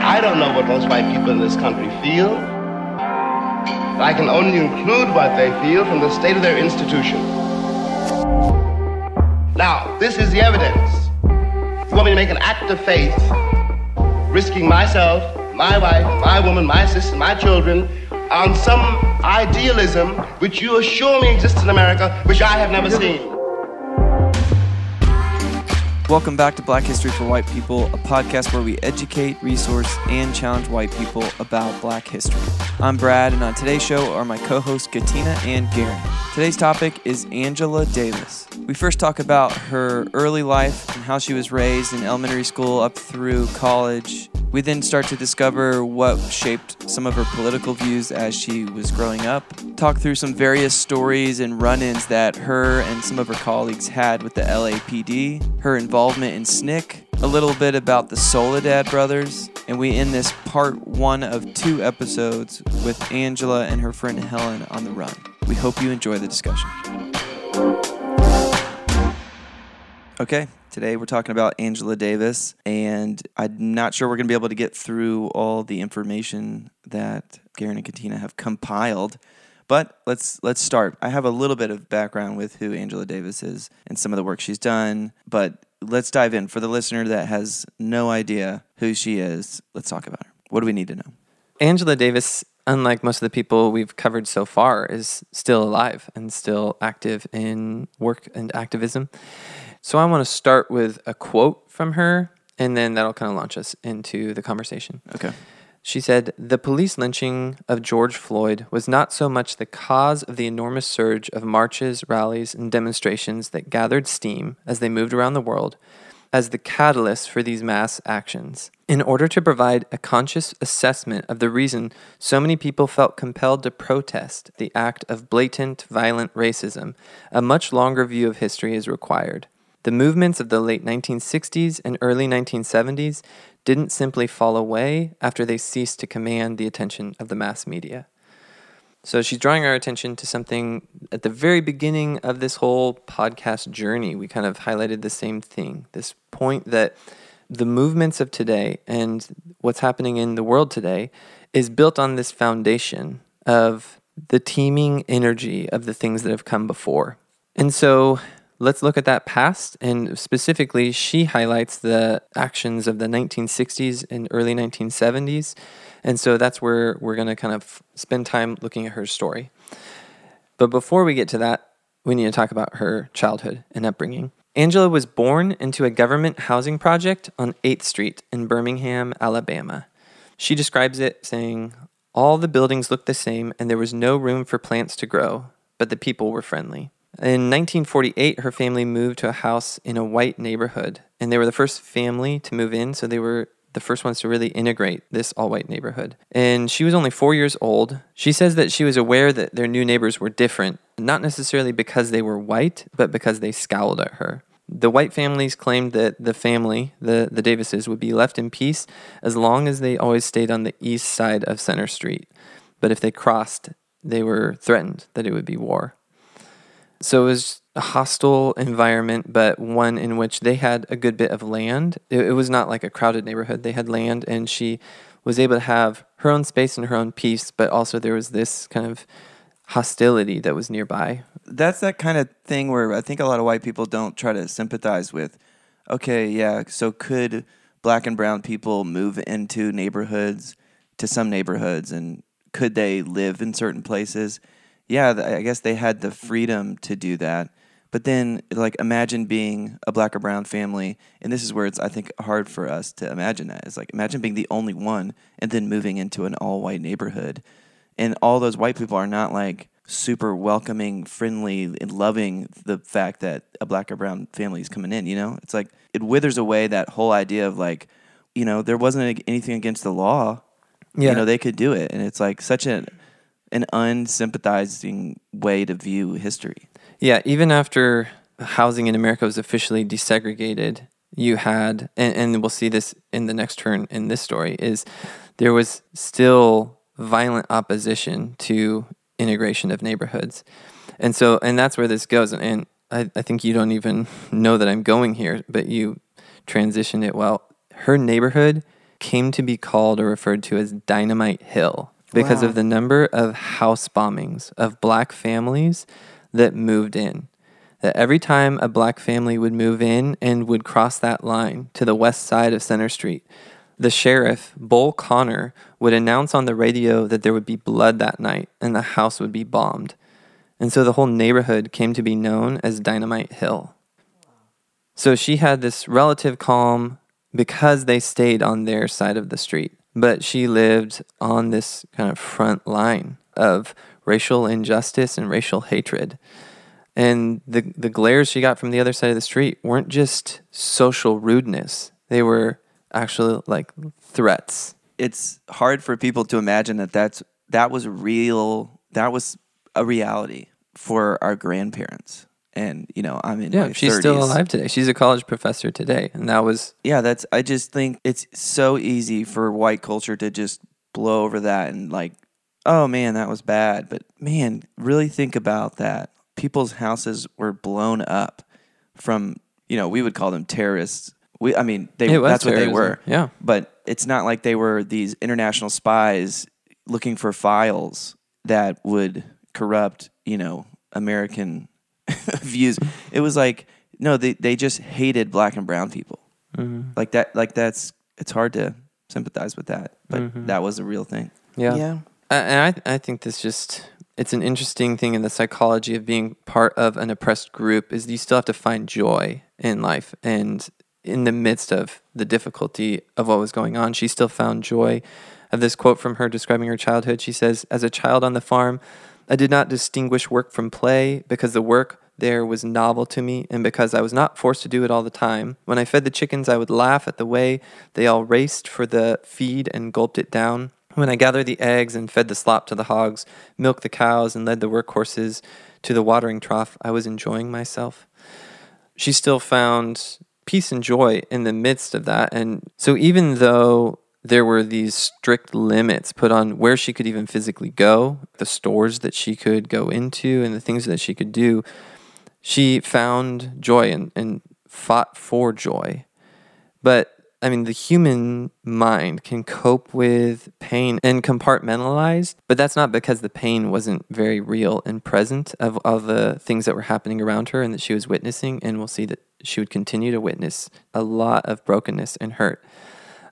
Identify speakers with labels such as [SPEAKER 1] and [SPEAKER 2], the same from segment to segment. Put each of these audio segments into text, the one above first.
[SPEAKER 1] I don't know what most white people in this country feel. But I can only include what they feel from the state of their institution. Now, this is the evidence. You want me to make an act of faith, risking myself, my wife, my woman, my sister, my children, on some idealism which you assure me exists in America, which I have never seen.
[SPEAKER 2] Welcome back to Black History for White People, a podcast where we educate, resource, and challenge white people about black history. I'm Brad, and on today's show are my co hosts Katina and Garen. Today's topic is Angela Davis. We first talk about her early life and how she was raised in elementary school up through college. We then start to discover what shaped some of her political views as she was growing up, talk through some various stories and run ins that her and some of her colleagues had with the LAPD, her involvement in SNCC, a little bit about the Soledad brothers, and we end this part one of two episodes with Angela and her friend Helen on the run. We hope you enjoy the discussion. Okay, today we're talking about Angela Davis, and I'm not sure we're going to be able to get through all the information that Garen and Katina have compiled. But let's let's start. I have a little bit of background with who Angela Davis is and some of the work she's done, but let's dive in. For the listener that has no idea who she is, let's talk about her. What do we need to know?
[SPEAKER 3] Angela Davis, unlike most of the people we've covered so far, is still alive and still active in work and activism. So I want to start with a quote from her, and then that'll kind of launch us into the conversation.
[SPEAKER 2] Okay.
[SPEAKER 3] She said, The police lynching of George Floyd was not so much the cause of the enormous surge of marches, rallies, and demonstrations that gathered steam as they moved around the world as the catalyst for these mass actions. In order to provide a conscious assessment of the reason so many people felt compelled to protest the act of blatant, violent racism, a much longer view of history is required. The movements of the late 1960s and early 1970s didn't simply fall away after they ceased to command the attention of the mass media. So she's drawing our attention to something at the very beginning of this whole podcast journey. We kind of highlighted the same thing this point that the movements of today and what's happening in the world today is built on this foundation of the teeming energy of the things that have come before. And so let's look at that past. And specifically, she highlights the actions of the 1960s and early 1970s. And so that's where we're going to kind of spend time looking at her story. But before we get to that, we need to talk about her childhood and upbringing. Angela was born into a government housing project on 8th Street in Birmingham, Alabama. She describes it saying, All the buildings looked the same and there was no room for plants to grow, but the people were friendly. In 1948, her family moved to a house in a white neighborhood, and they were the first family to move in, so they were the first ones to really integrate this all white neighborhood. And she was only four years old. She says that she was aware that their new neighbors were different, not necessarily because they were white, but because they scowled at her. The white families claimed that the family, the, the Davises, would be left in peace as long as they always stayed on the east side of Center Street. But if they crossed, they were threatened that it would be war. So it was a hostile environment, but one in which they had a good bit of land. It, it, was not like a crowded neighborhood. They had land, and she was able to have her own space and her own peace, but also there was this kind of hostility that was nearby.
[SPEAKER 2] That's that kind of thing where I think a lot of white people don't try to sympathize with. Okay, yeah, so could black and brown people move into neighborhoods, to some neighborhoods, and could they live in certain places? Yeah, I guess they had the freedom to do that. But then, like, imagine being a black or brown family, and this is where it's, I think, hard for us to imagine that. It's like, imagine being the only one and then moving into an all white neighborhood. And all those white people are not like super welcoming, friendly, and loving the fact that a black or brown family is coming in, you know? It's like, it withers away that whole idea of like, you know, there wasn't anything against the law. Yeah. You know, they could do it. And it's like such an an unsympathizing way to view history.
[SPEAKER 3] Yeah, even after housing in America was officially desegregated, you had, and, and we'll see this in the next turn in this story, is there was still violent opposition to integration of neighborhoods. And so, and that's where this goes. And I, I think you don't even know that I'm going here, but you transitioned it well. her neighborhood came to be called or referred to as Dynamite Hill because
[SPEAKER 2] Wow.
[SPEAKER 3] of the number of house bombings of black families that moved in. That every time a black family would move in and would cross that line to the west side of Center Street, the sheriff, Bull Connor, would announce on the radio that there would be blood that night and the house would be bombed. And so the whole neighborhood came to be known as Dynamite Hill. So she had this relative calm because they stayed on their side of the street. But she lived on this kind of front line of racial injustice and racial hatred. And the, the glares she got from the other side of the street weren't just social rudeness, they were actually like threats.
[SPEAKER 2] It's hard for people to imagine that that's that was real. That was a reality for our grandparents. And you know, I'm in
[SPEAKER 3] Yeah, she's
[SPEAKER 2] 30s.
[SPEAKER 3] still alive today. She's a college professor today. And that was,
[SPEAKER 2] yeah, that's I just think it's so easy for white culture to just blow over that and like, oh man, that was bad. But man, really think about that. People's houses were blown up from, you know, we would call them terrorists. We I mean, they that's what they were.
[SPEAKER 3] yeah.
[SPEAKER 2] But it's not like they were these international spies looking for files that would corrupt, you know, American views. It was like no, they they just hated black and brown people.
[SPEAKER 3] Mm-hmm.
[SPEAKER 2] Like that like that's it's hard to sympathize with that, but
[SPEAKER 3] Mm-hmm.
[SPEAKER 2] that was a real thing.
[SPEAKER 3] yeah.
[SPEAKER 2] Yeah.
[SPEAKER 3] Uh, and I, I think this just it's an interesting thing in the psychology of being part of an oppressed group is you still have to find joy in life and in the midst of the difficulty of what was going on she still found joy of this quote from her describing her childhood she says as a child on the farm i did not distinguish work from play because the work there was novel to me and because I was not forced to do it all the time. When I fed the chickens, I would laugh at the way they all raced for the feed and gulped it down. When I gathered the eggs and fed the slop to the hogs, milked the cows, and led the workhorses to the watering trough, I was enjoying myself. She still found peace and joy in the midst of that. And so, even though there were these strict limits put on where she could even physically go, the stores that she could go into, and the things that she could do, she found joy and, and fought for joy. But I mean, the human mind can cope with pain and compartmentalize, but that's not because the pain wasn't very real and present of, all the things that were happening around her and that she was witnessing. And we'll see that she would continue to witness a lot of brokenness and hurt.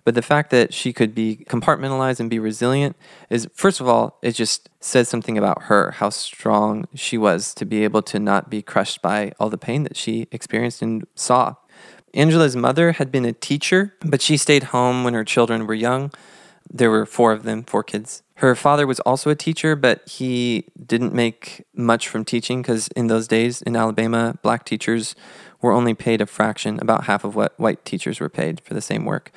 [SPEAKER 3] But the fact that she could be compartmentalized and be resilient is, first of all, it just says something about her, how strong she was to be able to not be crushed by all the pain that she experienced and saw. Angela's mother had been a teacher, but she stayed home when her children were young. There were four of them, four kids. Her father was also a teacher, but he didn't make much from teaching because in those days in Alabama, black teachers were only paid a fraction, about half of what white teachers were paid for the same work.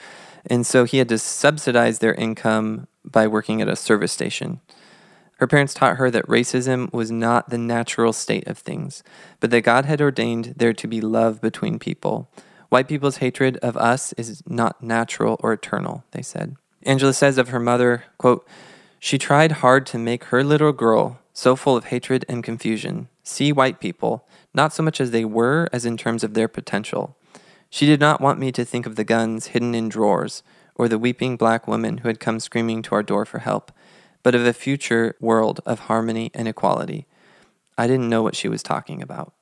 [SPEAKER 3] And so he had to subsidize their income by working at a service station. Her parents taught her that racism was not the natural state of things, but that God had ordained there to be love between people. White people's hatred of us is not natural or eternal, they said. Angela says of her mother, quote, She tried hard to make her little girl, so full of hatred and confusion, see white people, not so much as they were as in terms of their potential. She did not want me to think of the guns hidden in drawers or the weeping black woman who had come screaming to our door for help, but of a future world of harmony and equality. I didn't know what she was talking about.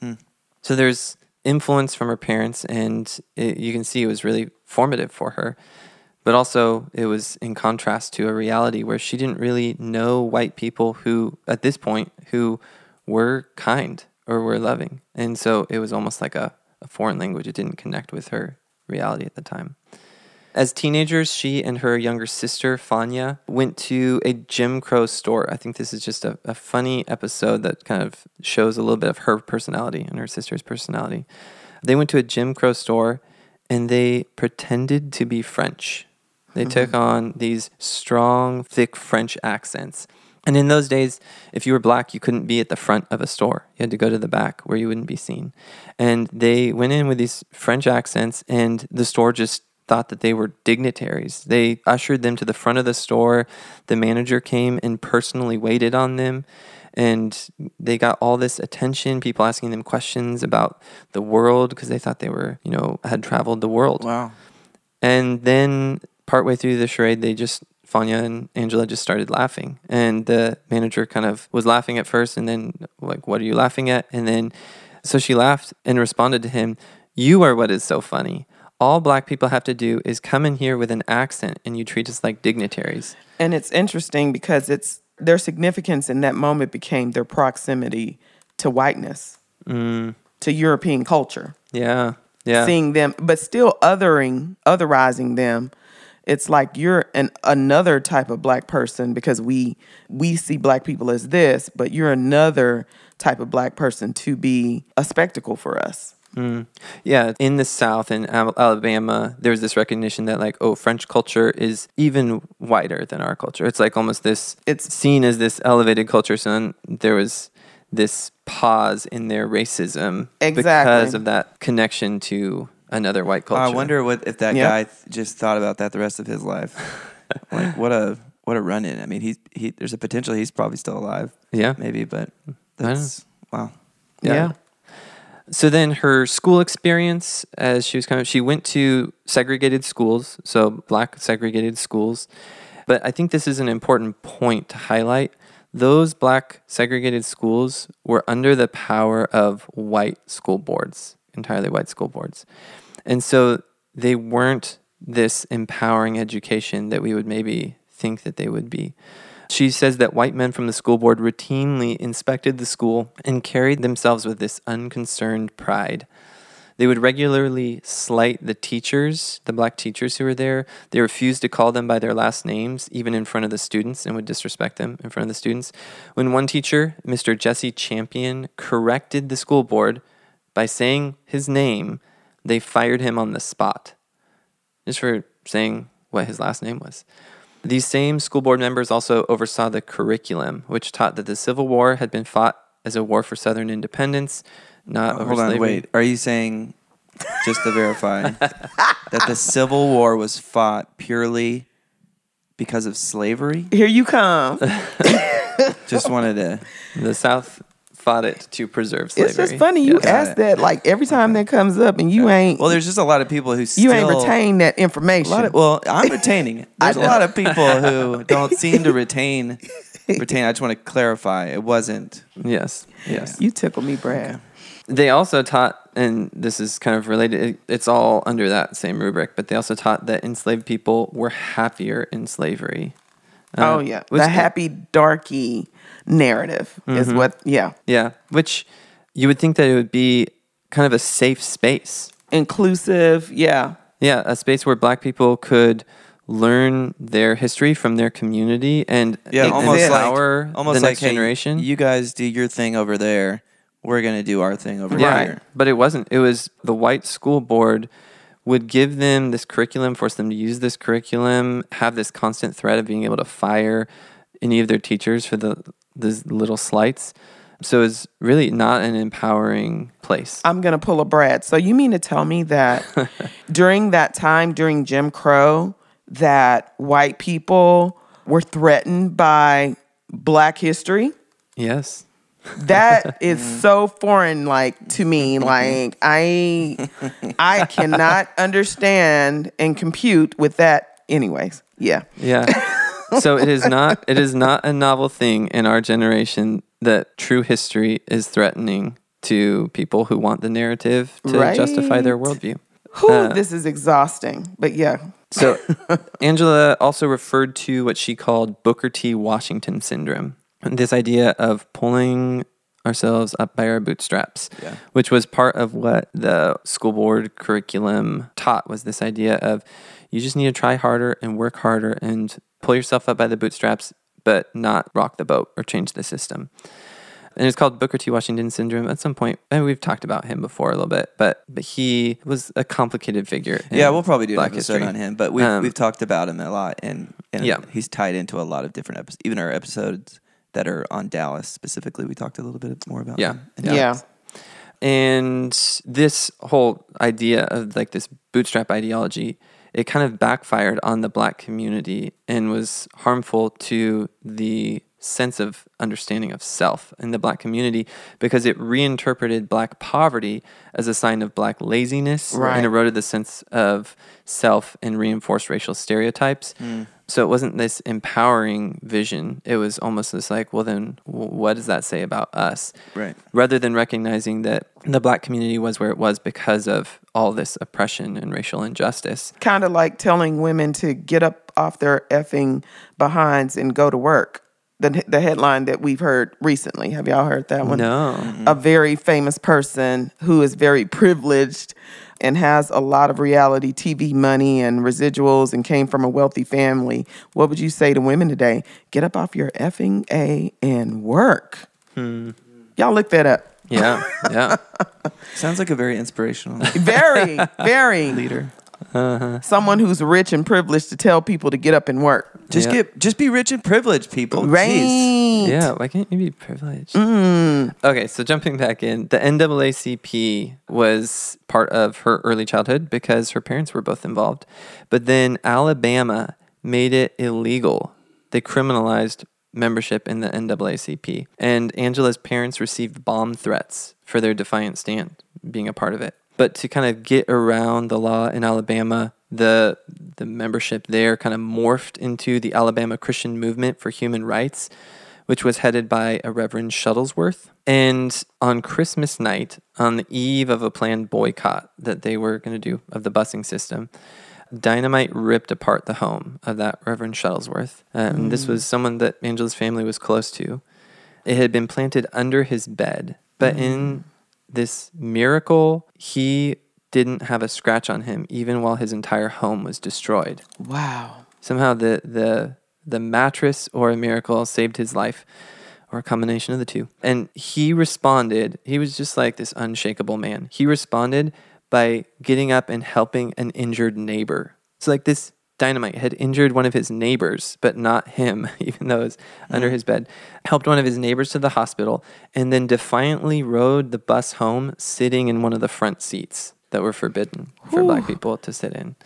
[SPEAKER 3] Hmm. So there's influence from her parents, and it, you can see it was really formative for her. But also, it was in contrast to a reality where she didn't really know white people who, at this point, who were kind or were loving. And so it was almost like a, a foreign language. It didn't connect with her reality at the time. As teenagers, she and her younger sister, Fania, went to a Jim Crow store. I think this is just a, a funny episode that kind of shows a little bit of her personality and her sister's personality. They went to a Jim Crow store and they pretended to be French. They mm-hmm. took on these strong, thick French accents. And in those days, if you were black, you couldn't be at the front of a store. You had to go to the back where you wouldn't be seen. And they went in with these French accents, and the store just thought that they were dignitaries. They ushered them to the front of the store. The manager came and personally waited on them. And they got all this attention, people asking them questions about the world because they thought they were, you know, had traveled the world.
[SPEAKER 2] Wow.
[SPEAKER 3] And then partway through the charade, they just Fania and Angela just started laughing, and the manager kind of was laughing at first, and then like, "What are you laughing at?" And then so she laughed and responded to him, "You are what is so funny." All black people have to do is come in here with an accent and you treat us like dignitaries.
[SPEAKER 4] And it's interesting because it's their significance in that moment became their proximity to whiteness,
[SPEAKER 3] Mm,
[SPEAKER 4] to European culture.
[SPEAKER 3] yeah. Yeah.
[SPEAKER 4] Seeing them, but still othering, otherizing them. It's like you're an another type of black person because we we see black people as this, but you're another type of black person to be a spectacle for us.
[SPEAKER 3] Mm. Yeah, in the South in Al- Alabama, there's this recognition that like, oh, French culture is even whiter than our culture. It's like almost this.
[SPEAKER 4] It's-
[SPEAKER 3] seen as this elevated culture. So there was this pause in their racism because of that connection to another white culture.
[SPEAKER 2] I wonder what if that
[SPEAKER 4] Yeah.
[SPEAKER 2] guy th- just thought about that the rest of his life. like what a what a run in. I mean, he he there's a potential he's probably still alive,
[SPEAKER 3] Yeah.
[SPEAKER 2] maybe, but
[SPEAKER 3] know.
[SPEAKER 2] that's wow.
[SPEAKER 4] Yeah.
[SPEAKER 3] So then her school experience as she was kind of she went to segregated schools, so black segregated schools. But I think this is an important point to highlight. Those black segregated schools were under the power of white school boards, entirely white school boards. And so they weren't this empowering education that we would maybe think that they would be. She says that white men from the school board routinely inspected the school and carried themselves with this unconcerned pride. They would regularly slight the teachers, the black teachers who were there. They refused to call them by their last names, even in front of the students, and would disrespect them in front of the students. When one teacher, Mr. Jesse Champion, corrected the school board by saying his name, they fired him on the spot just for saying what his last name was. These same school board members also oversaw the curriculum, which taught that the Civil War had been fought as a war for Southern independence, not over
[SPEAKER 2] Hold on,
[SPEAKER 3] slavery.
[SPEAKER 2] wait. Are you saying just to verify that the Civil War was fought purely because of slavery?
[SPEAKER 4] Here you come.
[SPEAKER 2] Just wanted to
[SPEAKER 3] The South fought it to preserve slavery.
[SPEAKER 4] It's just funny you
[SPEAKER 3] Yes.
[SPEAKER 4] ask that like every time that comes up and you ain't
[SPEAKER 2] Well, there's just a lot of people who still
[SPEAKER 4] you ain't retain that
[SPEAKER 2] A
[SPEAKER 4] information.
[SPEAKER 2] lot of, well, I'm retaining it. There's a lot of people who don't seem to retain. Retain. I just want to clarify. It wasn't.
[SPEAKER 3] Yes, yes.
[SPEAKER 4] you tickle me, Brad.
[SPEAKER 3] They also taught, and this is kind of related, it- it's all under that same rubric, but they also taught that enslaved people were happier in slavery. Uh,
[SPEAKER 4] oh yeah,
[SPEAKER 3] which-
[SPEAKER 4] the happy darky narrative is
[SPEAKER 3] Mm-hmm.
[SPEAKER 4] what. Yeah,
[SPEAKER 3] Yeah, which you would think that it would be kind of a safe space.
[SPEAKER 4] inclusive. Yeah,
[SPEAKER 3] Yeah, a space where black people could learn their history from their community and
[SPEAKER 2] Yeah, almost like almost
[SPEAKER 3] the
[SPEAKER 2] like
[SPEAKER 3] next
[SPEAKER 2] hey,
[SPEAKER 3] generation.
[SPEAKER 2] you guys do your thing over there. We're gonna do our thing over
[SPEAKER 3] yeah,
[SPEAKER 2] here.
[SPEAKER 3] but it wasn't. It was the white school board would give them this curriculum, force them to use this curriculum, have this constant threat of being able to fire any of their teachers for the these little slights. So it's really not an empowering place.
[SPEAKER 4] I'm gonna pull a Brad. So you mean to tell me that during that time, during Jim Crow, that white people were threatened by Black history?
[SPEAKER 3] yes.
[SPEAKER 4] That is so foreign, like to me. Like I, I cannot understand and compute with that. Anyways, yeah.
[SPEAKER 3] Yeah. so it is not it is not a novel thing in our generation that true history is threatening to people who want the narrative to justify their
[SPEAKER 4] Right.
[SPEAKER 3] worldview.
[SPEAKER 4] Whew,
[SPEAKER 3] Uh,
[SPEAKER 4] this is exhausting, but yeah.
[SPEAKER 3] So Angela also referred to what she called Booker T. Washington syndrome. This idea of pulling ourselves up by our bootstraps,
[SPEAKER 2] Yeah.
[SPEAKER 3] which was part of what the school board curriculum taught was this idea of you just need to try harder and work harder and pull yourself up by the bootstraps, but not rock the boat or change the system. And it's called Booker T. Washington syndrome. At some point, and we've talked about him before a little bit, but but he was a complicated figure.
[SPEAKER 2] Yeah, we'll probably do an
[SPEAKER 3] Black
[SPEAKER 2] episode
[SPEAKER 3] history.
[SPEAKER 2] on him, but we've
[SPEAKER 3] Um,
[SPEAKER 2] we've talked about him a lot, and and
[SPEAKER 3] Yeah.
[SPEAKER 2] he's tied into a lot of different episodes. Even our episodes that are on Dallas specifically, we talked a little bit more about.
[SPEAKER 3] Yeah.
[SPEAKER 2] him.
[SPEAKER 4] Yeah.
[SPEAKER 3] And this whole idea of like this bootstrap ideology, it kind of backfired on the black community and was harmful to the sense of understanding of self in the black community because it reinterpreted black poverty as a sign of black laziness
[SPEAKER 4] Right.
[SPEAKER 3] and eroded the sense of self and reinforced racial stereotypes. Hmm. So it wasn't this empowering vision. It was almost this like, well, then what does that say about us?
[SPEAKER 2] Right.
[SPEAKER 3] Rather than recognizing that the black community was where it was because of all this oppression and racial injustice.
[SPEAKER 4] Kind of like telling women to get up off their effing behinds and go to work. The, the headline that we've heard recently. Have y'all heard that one?
[SPEAKER 3] No.
[SPEAKER 4] a very famous person who is very privileged and has a lot of reality TV money and residuals and came from a wealthy family. What would you say to women today? Get up off your effing A and work. Hmm. Y'all look that up.
[SPEAKER 3] Yeah. Yeah.
[SPEAKER 2] Sounds like a very inspirational
[SPEAKER 4] Very, very
[SPEAKER 2] leader. Uh-huh.
[SPEAKER 4] someone who's rich and privileged to tell people to get up and work.
[SPEAKER 2] Just
[SPEAKER 3] Yeah.
[SPEAKER 2] get, just be rich and privileged, people.
[SPEAKER 4] Right.
[SPEAKER 2] Jeez.
[SPEAKER 3] Yeah, why can't you be privileged? Mm. Okay, so jumping back in, the NAACP was part of her early childhood because her parents were both involved. But then Alabama made it illegal. They criminalized membership in the NAACP. And Angela's parents received bomb threats for their defiant stand, being a part of it. But to kind of get around the law in Alabama, the the membership there kind of morphed into the Alabama Christian Movement for Human Rights, which was headed by a Reverend Shuttlesworth. And on Christmas night, on the eve of a planned boycott that they were going to do of the busing system, dynamite ripped apart the home of that Reverend Shuttlesworth. Um, This was someone that Angela's family was close to. It had been planted under his bed, but in this miracle, he didn't have a scratch on him, even while his entire home was destroyed.
[SPEAKER 4] Wow.
[SPEAKER 3] somehow the the the mattress or a miracle saved his life or a combination of the two. And he responded he was just like this unshakable man. He responded by getting up and helping an injured neighbor. So like this dynamite had injured one of his neighbors but not him even though it was under mm. his bed. Helped one of his neighbors to the hospital and then defiantly rode the bus home sitting in one of the front seats that were forbidden for black people to sit in.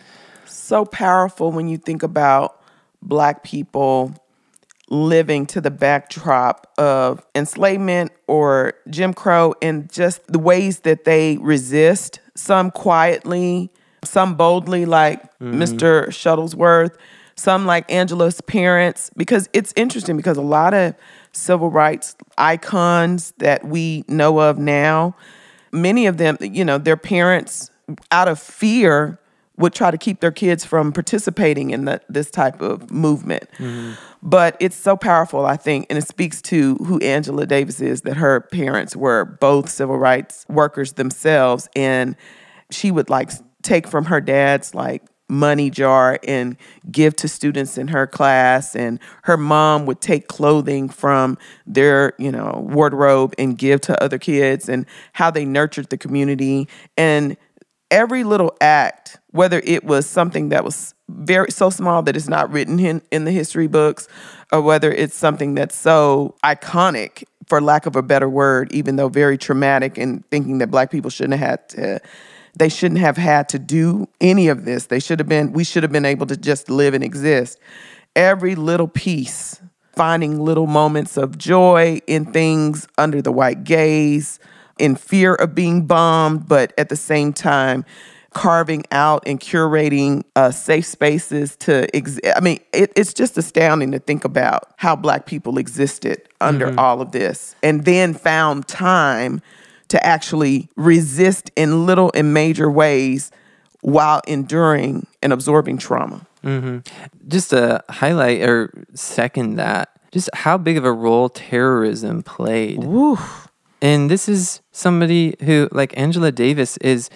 [SPEAKER 4] So powerful when you think about black people living to the backdrop of enslavement or Jim Crow and just the ways that they resist, some quietly, some boldly, like mm-hmm. Mr. Shuttlesworth, some like Angela's parents, because it's interesting because a lot of civil rights icons that we know of now, many of them, you know, their parents, out of fear, would try to keep their kids from participating in the, this type of movement. Mm-hmm. But it's so powerful, I think, and it speaks to who Angela Davis is that her parents were both civil rights workers themselves. And she would like take from her dad's like money jar and give to students in her class and her mom would take clothing from their you know wardrobe and give to other kids and how they nurtured the community. And every little act whether it was something that was very so small that it's not written in, in the history books or whether it's something that's so iconic for lack of a better word even though very traumatic and thinking that black people shouldn't have had to they shouldn't have had to do any of this they should have been we should have been able to just live and exist every little piece finding little moments of joy in things under the white gaze in fear of being bombed but at the same time carving out and curating uh, safe spaces to exist. I mean, it, it's just astounding to think about how Black people existed under all of this and then found time to actually resist in little and major ways while enduring and absorbing trauma. Mm-hmm.
[SPEAKER 3] just to highlight or second that, just how big of a role terrorism played. And this is somebody who, like Angela Davis, is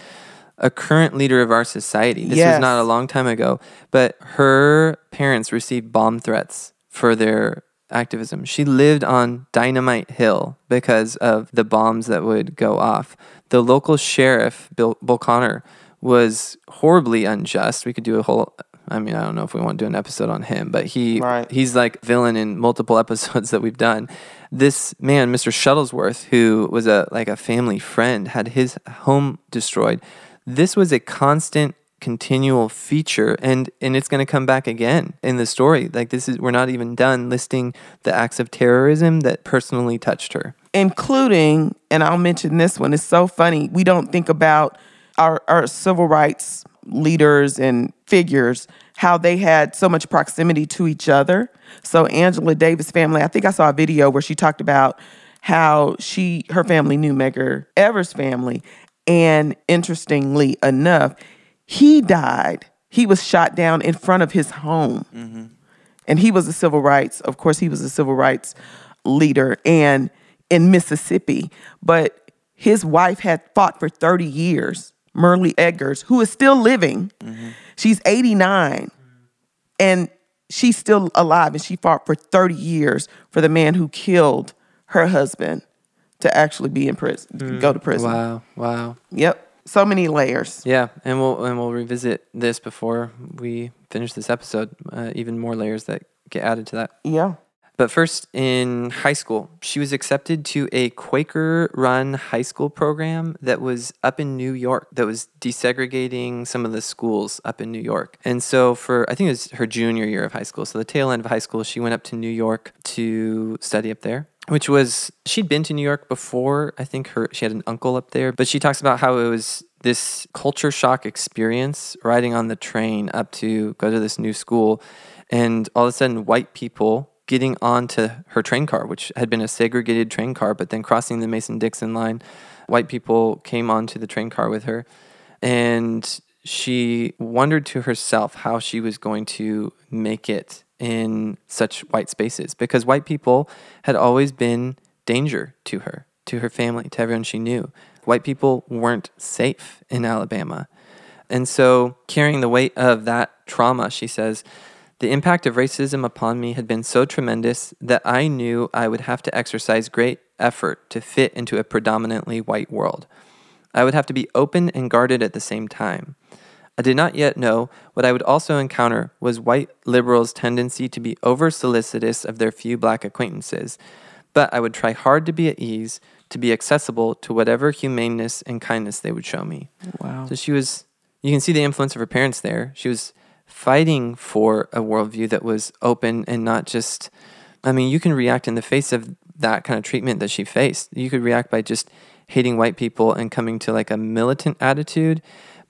[SPEAKER 3] a current leader of our society. This
[SPEAKER 4] Yes.
[SPEAKER 3] was not a long time ago, but her parents received bomb threats for their activism. She lived on Dynamite Hill because of the bombs that would go off. The local sheriff, Bill Bull Connor, was horribly unjust. We could do a whole I mean, I don't know if we want to do an episode on him, but he
[SPEAKER 4] Right.
[SPEAKER 3] he's like villain in multiple episodes that we've done. This man, Mr. Shuttlesworth, who was a like a family friend, had his home destroyed. This was a constant continual feature and and it's going to come back again in the story like this is we're not even done listing the acts of terrorism that personally touched her
[SPEAKER 4] including, and I'll mention this one, it's so funny. We don't think about our, our civil rights leaders and figures, how they had so much proximity to each other. So Angela Davis family, I think I saw a video where she talked about how she her family knew Medgar Evers' family. And interestingly enough, he died. He was shot down in front of his home. Mm-hmm. And he was a civil rights, of course, he was a civil rights leader. And in Mississippi, but his wife had fought for 30 years, Myrlie Evers, who is still living. Mm-hmm. She's 89 and she's still alive and she fought for 30 years for the man who killed her husband to actually be in prison, mm. go to prison.
[SPEAKER 3] Wow, wow.
[SPEAKER 4] Yep. So many layers.
[SPEAKER 3] Yeah, and we'll and we'll revisit this before we finish this episode. Uh, even more layers that get added to that.
[SPEAKER 4] Yeah.
[SPEAKER 3] But first, in high school, she was accepted to a Quaker run high school program that was up in New York, that was desegregating some of the schools up in New York. And so, for I think it was her junior year of high school, so the tail end of high school, she went up to New York to study up there which was she'd been to New York before. I think her she had an uncle up there, but she talks about how it was this culture shock experience riding on the train up to go to this new school and all of a sudden white people getting onto her train car, which had been a segregated train car, but then crossing the Mason Dixon line, white people came onto the train car with her. And she wondered to herself how she was going to make it in such white spaces because white people had always been danger to her, to her family, to everyone she knew. White people weren't safe in Alabama. And so, carrying the weight of that trauma, she says, the impact of racism upon me had been so tremendous that I knew I would have to exercise great effort to fit into a predominantly white world. I would have to be open and guarded at the same time. I did not yet know what I would also encounter was white liberals' tendency to be over solicitous of their few black acquaintances, but I would try hard to be at ease, to be accessible to whatever humaneness and kindness they would show me.
[SPEAKER 4] Wow.
[SPEAKER 3] So she was, you can see the influence of her parents there. She was fighting for a worldview that was open and not just I mean, you can react in the face of that kind of treatment that she faced. You could react by just hating white people and coming to like a militant attitude,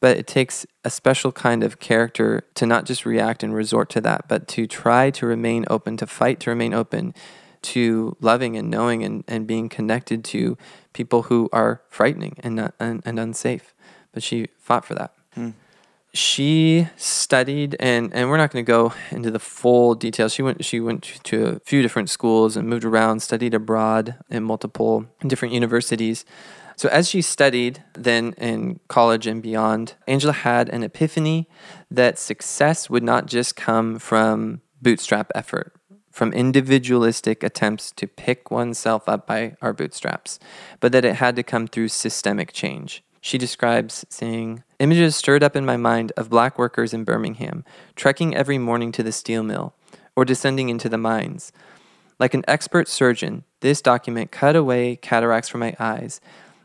[SPEAKER 3] but it takes a special kind of character to not just react and resort to that, but to try to remain open, to fight to remain open to loving and knowing and, and being connected to people who are frightening and, and, and unsafe. But she fought for that. Hmm she studied and and we're not going to go into the full details she went she went to a few different schools and moved around studied abroad in multiple different universities so as she studied then in college and beyond angela had an epiphany that success would not just come from bootstrap effort from individualistic attempts to pick oneself up by our bootstraps but that it had to come through systemic change she describes saying, Images stirred up in my mind of black workers in Birmingham, trekking every morning to the steel mill, or descending into the mines. Like an expert surgeon, this document cut away cataracts from my eyes,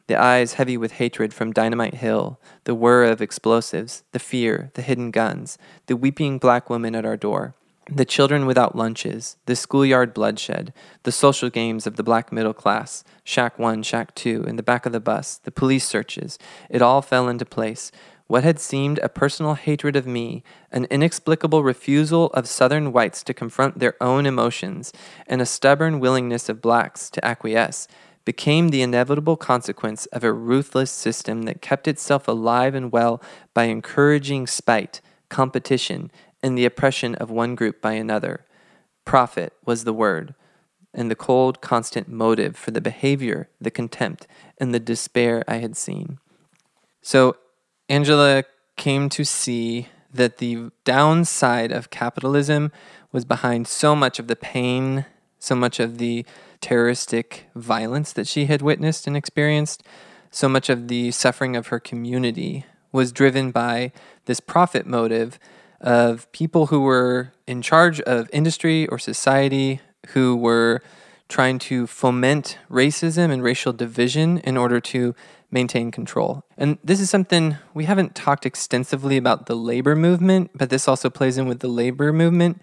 [SPEAKER 3] the eyes heavy with hatred from Dynamite Hill, the whir of explosives, the fear, the hidden guns, the weeping black woman at our door the children without lunches, the schoolyard bloodshed, the social games of the black middle class, shack one, shack two, in the back of the bus, the police searches, it all fell into place. What had seemed a personal hatred of me, an inexplicable refusal of Southern whites to confront their own emotions, and a stubborn willingness of blacks to acquiesce, became the inevitable consequence of a ruthless system that kept itself alive and well by encouraging spite, competition, and the oppression of one group by another. Profit was the word, and the cold, constant motive for the behavior, the contempt, and the despair I had seen. So Angela came to see that the downside of capitalism was behind so much of the pain, so much of the terroristic violence that she had witnessed and experienced, so much of the suffering of her community was driven by this profit motive of people who were in charge of industry or society who were trying to foment racism and racial division in order to maintain control. And this is something we haven't talked extensively about the labor movement, but this also plays in with the labor movement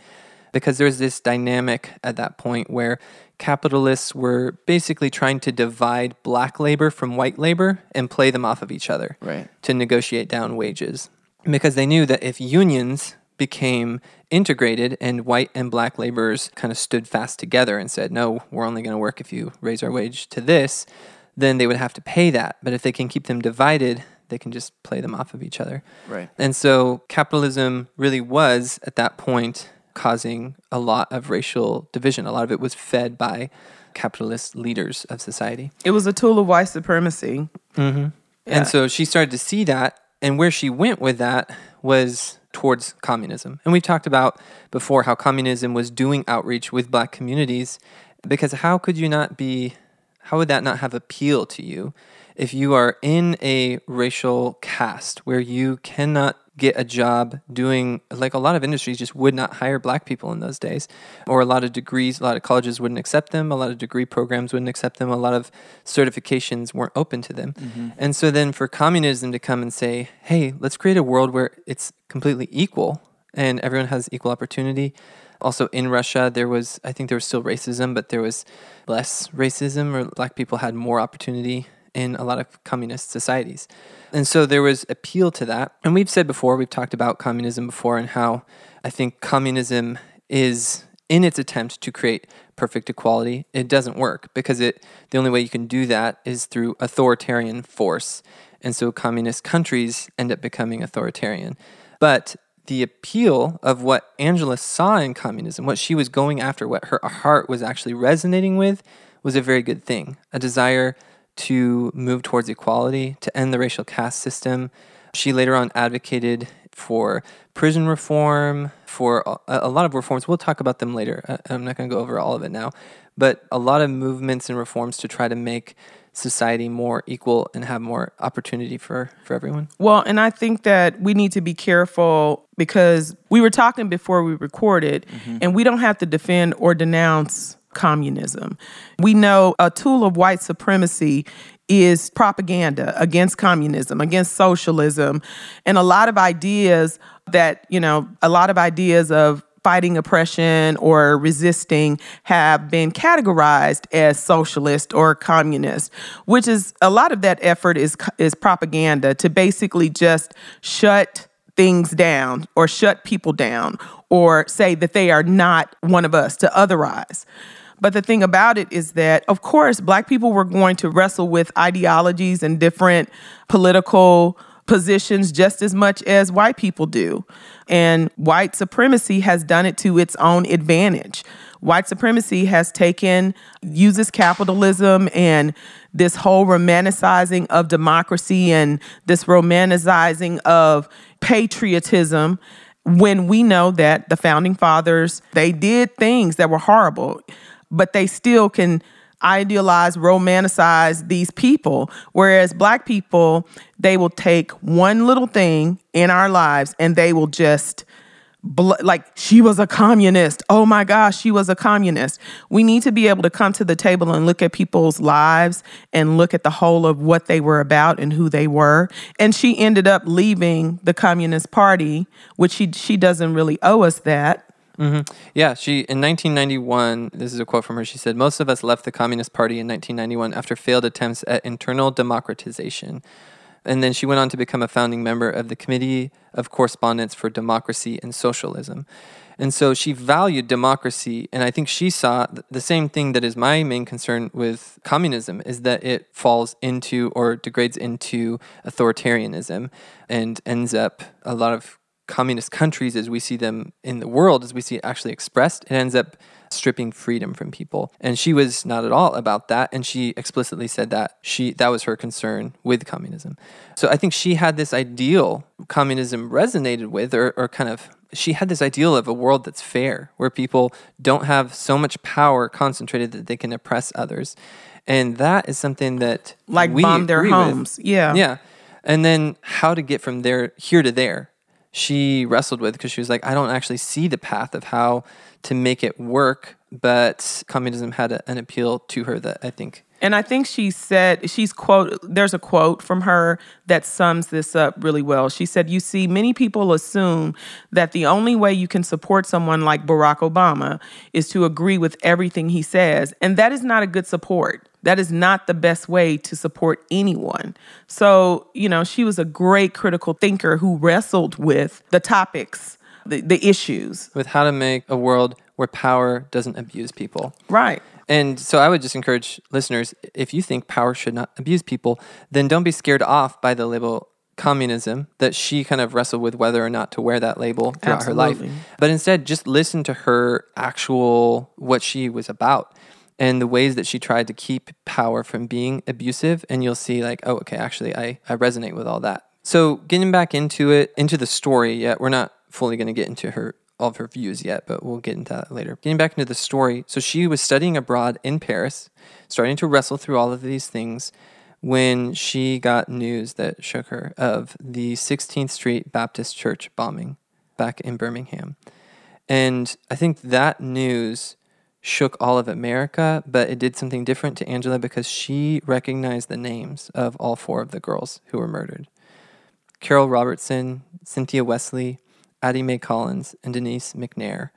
[SPEAKER 3] because there's this dynamic at that point where capitalists were basically trying to divide black labor from white labor and play them off of each other
[SPEAKER 2] Right.
[SPEAKER 3] to negotiate down wages. Because they knew that if unions became integrated and white and black laborers kind of stood fast together and said, no, we're only going to work if you raise our wage to this, then they would have to pay that. But if they can keep them divided, they can just play them off of each other.
[SPEAKER 2] Right.
[SPEAKER 3] And so capitalism really was at that point causing a lot of racial division. A lot of it was fed by capitalist leaders of society.
[SPEAKER 4] It was a tool of white supremacy. Mm-hmm. Yeah.
[SPEAKER 3] And so she started to see that. And where she went with that was towards communism. And we've talked about before how communism was doing outreach with black communities because how could you not be, how would that not have appeal to you if you are in a racial caste where you cannot get a job doing like a lot of industries just would not hire black people in those days or a lot of degrees a lot of colleges wouldn't accept them a lot of degree programs wouldn't accept them a lot of certifications weren't open to them. Mm-hmm. And so then for communism to come and say hey let's create a world where it's completely equal and everyone has equal opportunity. Also in russia there was i think there was still racism but there was less racism or black people had more opportunity in a lot of communist societies. And so there was appeal to that. And we've said before, we've talked about communism before and how I think communism is in its attempt to create perfect equality, it doesn't work because it the only way you can do that is through authoritarian force. And so communist countries end up becoming authoritarian. But the appeal of what Angela saw in communism, what she was going after, what her heart was actually resonating with, was a very good thing. A desire to move towards equality, to end the racial caste system. She later on advocated for prison reform, for a, a lot of reforms. We'll talk about them later. I, I'm not going to go over all of it now, but a lot of movements and reforms to try to make society more equal and have more opportunity for, for everyone.
[SPEAKER 4] Well, and I think that we need to be careful because we were talking before we recorded, mm-hmm. and we don't have to defend or denounce communism. We know a tool of white supremacy is propaganda against communism, against socialism, and a lot of ideas that, you know, a lot of ideas of fighting oppression or resisting have been categorized as socialist or communist, which is a lot of that effort is is propaganda to basically just shut things down or shut people down or say that they are not one of us to otherize. But the thing about it is that, of course, black people were going to wrestle with ideologies and different political positions just as much as white people do. And white supremacy has done it to its own advantage. White supremacy has taken, uses capitalism and this whole romanticizing of democracy and this romanticizing of patriotism when we know that the founding fathers, they did things that were horrible, but they still can idealize, romanticize these people. Whereas black people, they will take one little thing in our lives and they will just like she was a communist. Oh my gosh, she was a communist. We need to be able to come to the table and look at people's lives and look at the whole of what they were about and who they were. And she ended up leaving the Communist Party, which she she doesn't really owe us that. Mm-hmm.
[SPEAKER 3] Yeah, she in 1991. This is a quote from her. She said, "Most of us left the Communist Party in 1991 after failed attempts at internal democratization." And then she went on to become a founding member of the Committee of Correspondence for Democracy and Socialism. And so she valued democracy, and I think she saw the same thing that is my main concern with communism is that it falls into or degrades into authoritarianism and ends up a lot of communist countries as we see them in the world, as we see it actually expressed, it ends up stripping freedom from people. And she was not at all about that. And she explicitly said that she that was her concern with communism. So I think she had this ideal communism resonated with or, or kind of she had this ideal of a world that's fair, where people don't have so much power concentrated that they can oppress others. And that is something that
[SPEAKER 4] Like
[SPEAKER 3] we
[SPEAKER 4] bomb their
[SPEAKER 3] agree with.
[SPEAKER 4] homes. Yeah.
[SPEAKER 3] Yeah. And then how to get from there here to there, she wrestled with because she was like, I don't actually see the path of how to make it work. But communism had a, an appeal to her that I think
[SPEAKER 4] And I think she said she's quote there's a quote from her that sums this up really well. She said, "You see, many people assume that the only way you can support someone like Barack Obama is to agree with everything he says, and that is not a good support. That is not the best way to support anyone." So, you know, she was a great critical thinker who wrestled with the topics, the, the issues.
[SPEAKER 3] with how to make a world where power doesn't abuse people.
[SPEAKER 4] Right.
[SPEAKER 3] And so I would just encourage listeners if you think power should not abuse people, then don't be scared off by the label communism that she kind of wrestled with whether or not to wear that label throughout her life. But instead, just listen to her actual, what she was about and the ways that she tried to keep power from being abusive. And you'll see, like, oh, okay, actually, I, I resonate with all that. So getting back into it, into the story, yet we're not fully going to get into her all of her views yet, but we'll get into that later. Getting back into the story, so she was studying abroad in Paris, starting to wrestle through all of these things when she got news that shook her of the 16th Street Baptist Church bombing back in Birmingham. And I think that news shook all of America, but it did something different to Angela because she recognized the names of all four of the girls who were murdered. Carol Robertson, Cynthia Wesley, Addie Mae Collins, and Denise McNair.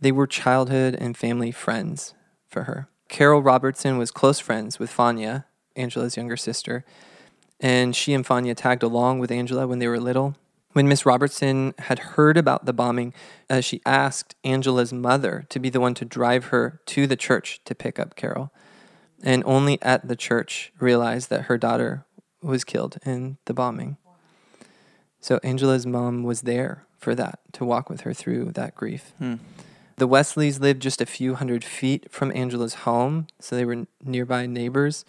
[SPEAKER 3] They were childhood and family friends for her. Carol Robertson was close friends with Fania, Angela's younger sister, and she and Fania tagged along with Angela when they were little. When Miss Robertson had heard about the bombing, uh, she asked Angela's mother to be the one to drive her to the church to pick up Carol, and only at the church realized that her daughter was killed in the bombing. So Angela's mom was there for that, to walk with her through that grief. Hmm. The Wesleys lived just a few hundred feet from Angela's home, so they were nearby neighbors.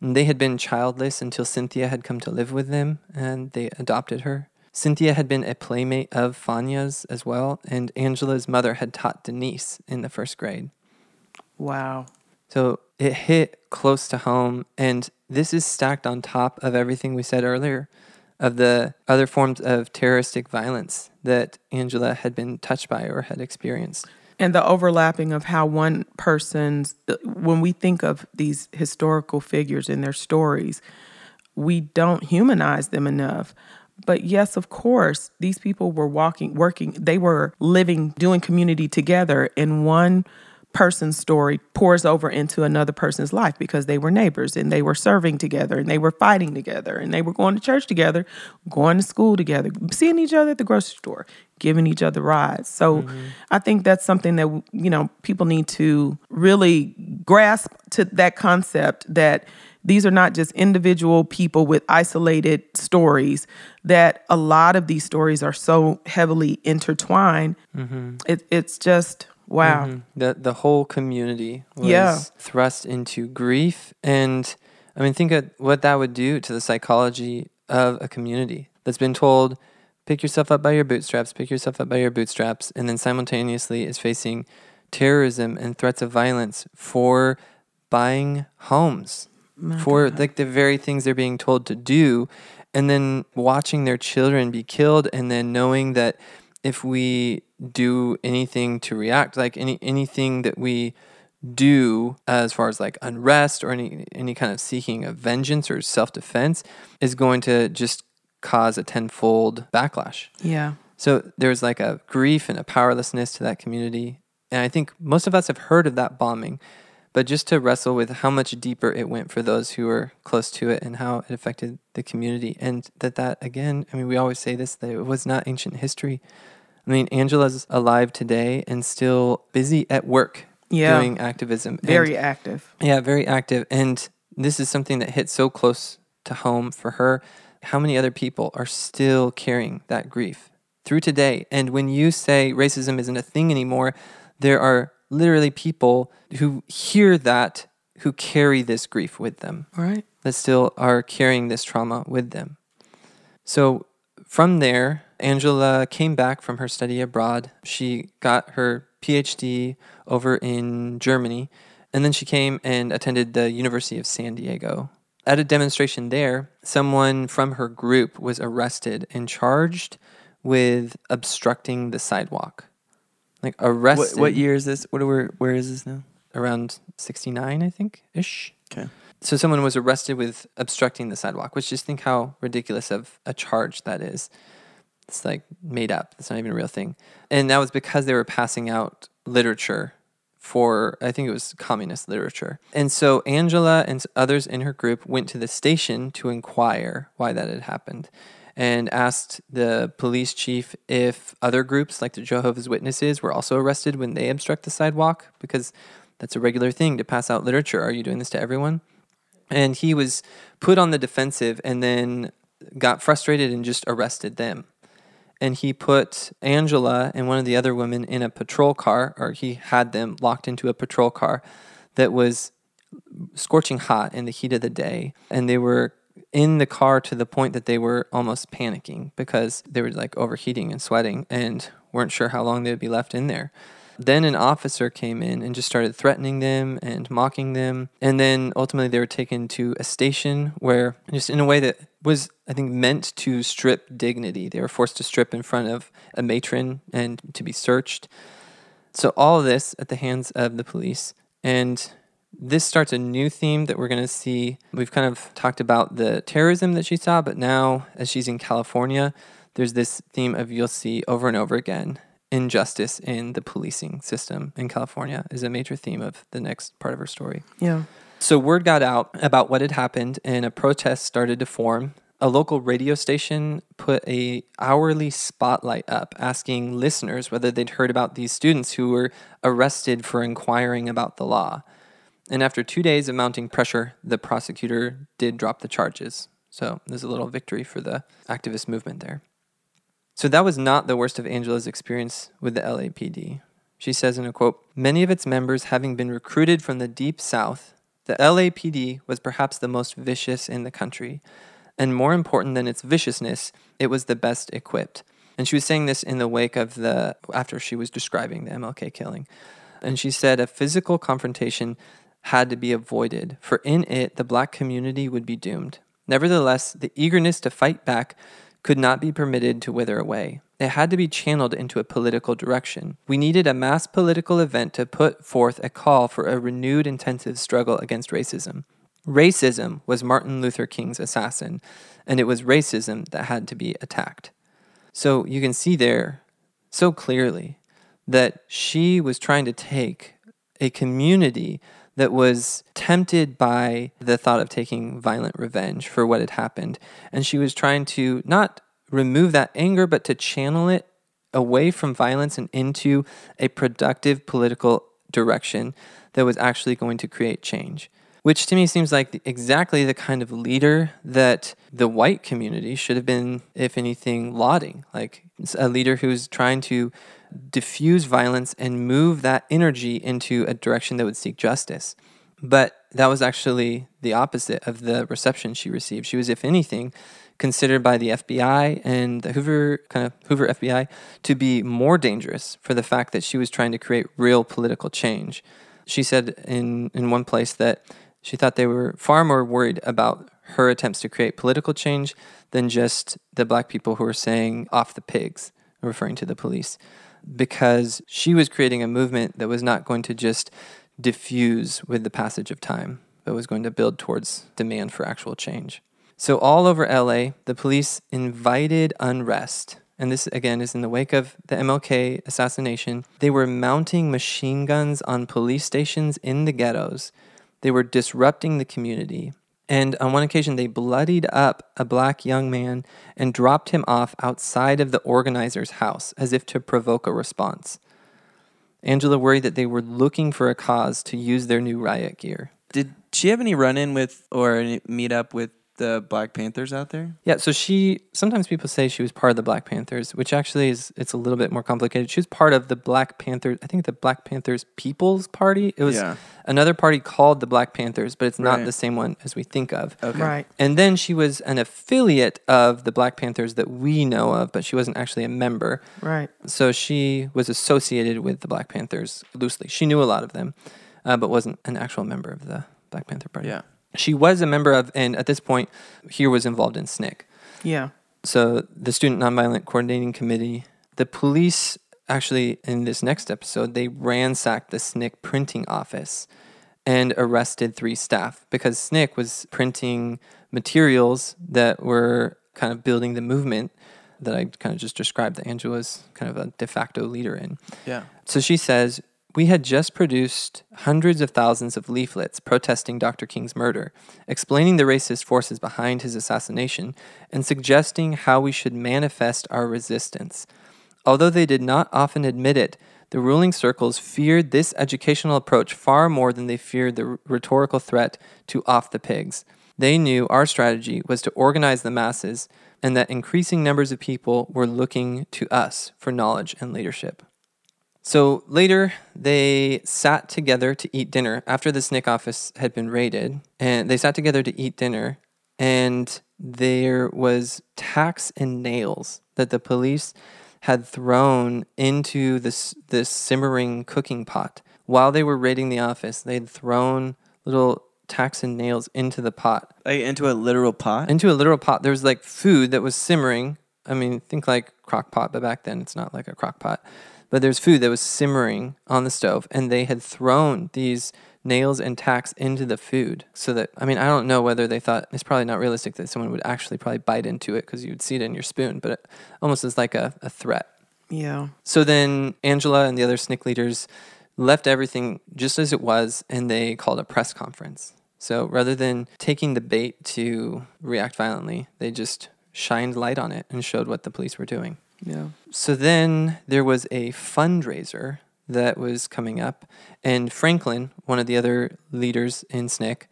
[SPEAKER 3] And they had been childless until Cynthia had come to live with them, and they adopted her. Cynthia had been a playmate of Fania's as well, and Angela's mother had taught Denise in the first grade.
[SPEAKER 4] Wow.
[SPEAKER 3] So it hit close to home, and this is stacked on top of everything we said earlier of the other forms of terroristic violence that Angela had been touched by or had experienced.
[SPEAKER 4] and the overlapping of how one person's when we think of these historical figures and their stories we don't humanize them enough but yes of course these people were walking working they were living doing community together and one person's story pours over into another person's life because they were neighbors and they were serving together and they were fighting together and they were going to church together, going to school together, seeing each other at the grocery store, giving each other rides. So mm-hmm. I think that's something that you know people need to really grasp to that concept that these are not just individual people with isolated stories that a lot of these stories are so heavily intertwined. Mm-hmm. It, it's just wow. Mm-hmm.
[SPEAKER 3] The the whole community was
[SPEAKER 4] Yeah.
[SPEAKER 3] thrust into grief. And I mean think of what that would do to the psychology of a community that's been told pick yourself up by your bootstraps, pick yourself up by your bootstraps and then simultaneously is facing terrorism and threats of violence for buying homes for like the very things they're being told to do and then watching their children be killed and then knowing that if we do anything to react like any anything that we do as far as like unrest or any any kind of seeking of vengeance or self-defense is going to just cause a tenfold backlash
[SPEAKER 4] yeah
[SPEAKER 3] so there's like a grief and a powerlessness to that community. And I think most of us have heard of that bombing, but just to wrestle with how much deeper it went for those who were close to it and how it affected the community. And that, that again, I mean, we always say this, that it was not ancient history. I mean, Angela's alive today and still busy at work
[SPEAKER 4] Yeah.
[SPEAKER 3] doing activism. And-
[SPEAKER 4] very active
[SPEAKER 3] yeah, very active. And this is something that hits so close to home for her. How many other people are still carrying that grief through today? And when you say racism isn't a thing anymore, there are literally people who hear that who carry this grief with them
[SPEAKER 4] right
[SPEAKER 3] that still are carrying this trauma with them. So from there, Angela came back from her study abroad. She got her PhD over in Germany, and then she came and attended the University of San Diego. At a demonstration there, someone from her group was arrested and charged with obstructing the sidewalk. Like
[SPEAKER 2] What,
[SPEAKER 3] arrested.
[SPEAKER 2] what year is this? What are we, where is this now?
[SPEAKER 3] around 69, I think, ish.
[SPEAKER 2] Okay.
[SPEAKER 3] So someone was arrested with obstructing the sidewalk, which just think how ridiculous of a charge that is. It's like made up. It's not even a real thing. And that was because they were passing out literature for I think it was communist literature. And so Angela and others in her group went to the station to inquire why that had happened and asked the police chief if other groups like the Jehovah's Witnesses were also arrested when they obstruct the sidewalk because that's a regular thing to pass out literature. Are you doing this to everyone? And he was put on the defensive and then got frustrated and just arrested them. And he put Angela and one of the other women in a patrol car, or he had them locked into a patrol car that was scorching hot in the heat of the day. And they were in the car to the point that they were almost panicking because they were like overheating and sweating and weren't sure how long they would be left in there. Then an officer came in and just started threatening them and mocking them. And then ultimately they were taken to a station where, just in a way that was, I think, meant to strip dignity, they were forced to strip in front of a matron and to be searched. So, all this at the hands of the police. And this starts a new theme that we're going to see. We've kind of talked about the terrorism that she saw, but now, as she's in California, there's this theme of you'll see over and over again injustice in the policing system in California is a major theme of the next part of her story.
[SPEAKER 4] Yeah.
[SPEAKER 3] So word got out about what had happened and a protest started to form. A local radio station put a hourly spotlight up asking listeners whether they'd heard about these students who were arrested for inquiring about the law. And after 2 days of mounting pressure, the prosecutor did drop the charges. So there's a little victory for the activist movement there. So that was not the worst of Angela's experience with the LAPD. She says in a quote Many of its members having been recruited from the deep south, the LAPD was perhaps the most vicious in the country. And more important than its viciousness, it was the best equipped. And she was saying this in the wake of the, after she was describing the MLK killing. And she said a physical confrontation had to be avoided, for in it the black community would be doomed. Nevertheless, the eagerness to fight back could not be permitted to wither away. It had to be channeled into a political direction. We needed a mass political event to put forth a call for a renewed intensive struggle against racism. Racism was Martin Luther King's assassin, and it was racism that had to be attacked. So you can see there so clearly that she was trying to take a community that was tempted by the thought of taking violent revenge for what had happened. And she was trying to not remove that anger, but to channel it away from violence and into a productive political direction that was actually going to create change. Which to me seems like exactly the kind of leader that the white community should have been, if anything, lauding. Like a leader who's trying to diffuse violence and move that energy into a direction that would seek justice. But that was actually the opposite of the reception she received. She was, if anything, considered by the FBI and the Hoover kind of Hoover FBI to be more dangerous for the fact that she was trying to create real political change. She said in, in one place that she thought they were far more worried about her attempts to create political change than just the black people who were saying off the pigs, referring to the police because she was creating a movement that was not going to just diffuse with the passage of time, but was going to build towards demand for actual change. So, all over LA, the police invited unrest. And this, again, is in the wake of the MLK assassination. They were mounting machine guns on police stations in the ghettos. They were disrupting the community. And on one occasion, they bloodied up a black young man and dropped him off outside of the organizer's house as if to provoke a response. Angela worried that they were looking for a cause to use their new riot gear.
[SPEAKER 2] Did she have any run in with or any meet up with the Black Panthers out there?
[SPEAKER 3] Yeah, so she sometimes people say she was part of the Black Panthers, which actually is it's a little bit more complicated. She was part of the Black Panther, I think the Black Panthers People's Party. It was
[SPEAKER 2] Yeah.
[SPEAKER 3] another party called the Black Panthers, but it's not
[SPEAKER 2] Right.
[SPEAKER 3] the same one as we think of.
[SPEAKER 2] Okay.
[SPEAKER 4] Right.
[SPEAKER 3] And then she was an affiliate of the Black Panthers that we know of, but she wasn't actually a member.
[SPEAKER 4] Right.
[SPEAKER 3] So she was associated with the Black Panthers loosely. She knew a lot of them, uh, but wasn't an actual member of the Black Panther Party.
[SPEAKER 2] Yeah.
[SPEAKER 3] She was a member of, and at this point, here was involved in SNCC.
[SPEAKER 4] Yeah.
[SPEAKER 3] So the Student Nonviolent Coordinating Committee, the police actually, in this next episode, they ransacked the SNCC printing office and arrested three staff because SNCC was printing materials that were kind of building the movement that I kind of just described that Angela's kind of a de facto leader in.
[SPEAKER 2] Yeah.
[SPEAKER 3] So she says, We had just produced hundreds of thousands of leaflets protesting Dr. King's murder, explaining the racist forces behind his assassination, and suggesting how we should manifest our resistance. Although they did not often admit it, the ruling circles feared this educational approach far more than they feared the rhetorical threat to off the pigs. They knew our strategy was to organize the masses and that increasing numbers of people were looking to us for knowledge and leadership. So later, they sat together to eat dinner after the SNCC office had been raided, and they sat together to eat dinner, and there was tacks and nails that the police had thrown into this this simmering cooking pot while they were raiding the office. They'd thrown little tacks and nails into the pot,
[SPEAKER 2] Like into a literal pot.
[SPEAKER 3] into a literal pot. There was like food that was simmering. I mean, think like crock pot, but back then it's not like a crock pot. But there's food that was simmering on the stove, and they had thrown these nails and tacks into the food so that I mean I don't know whether they thought it's probably not realistic that someone would actually probably bite into it because you would see it in your spoon, but it almost as like a, a threat.
[SPEAKER 4] Yeah.
[SPEAKER 3] So then Angela and the other SNCC leaders left everything just as it was and they called a press conference. So rather than taking the bait to react violently, they just shined light on it and showed what the police were doing.
[SPEAKER 4] Yeah.
[SPEAKER 3] So then there was a fundraiser that was coming up, and Franklin, one of the other leaders in SNCC,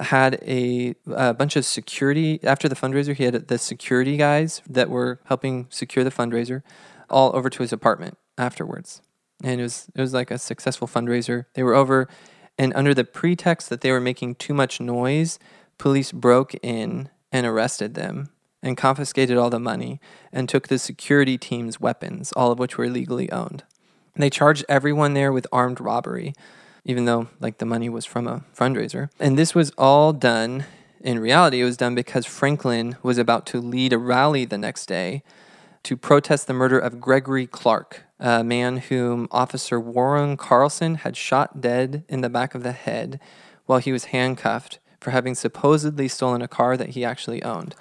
[SPEAKER 3] had a, a bunch of security. After the fundraiser, he had the security guys that were helping secure the fundraiser all over to his apartment afterwards. And it was it was like a successful fundraiser. They were over, and under the pretext that they were making too much noise, police broke in and arrested them and confiscated all the money and took the security team's weapons, all of which were legally owned. They charged everyone there with armed robbery, even though like the money was from a fundraiser. And this was all done in reality, it was done because Franklin was about to lead a rally the next day to protest the murder of Gregory Clark, a man whom Officer Warren Carlson had shot dead in the back of the head while he was handcuffed for having supposedly stolen a car that he actually owned.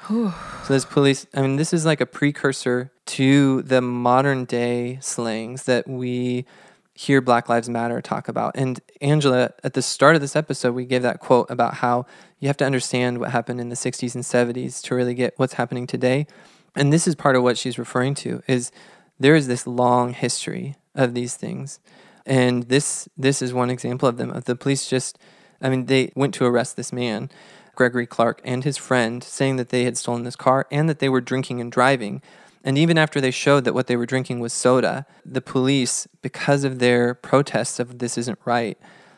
[SPEAKER 3] so this police, I mean, this is like a precursor to the modern day slangs that we hear Black Lives Matter talk about. And Angela, at the start of this episode, we gave that quote about how you have to understand what happened in the 60s and 70s to really get what's happening today. And this is part of what she's referring to is there is this long history of these things. And this this is one example of them. Of the police just I mean, they went to arrest this man, Gregory Clark, and his friend, saying that they had stolen this car and that they were drinking and driving. And even after they showed that what they were drinking was soda, the police, because of their protests of this isn't right,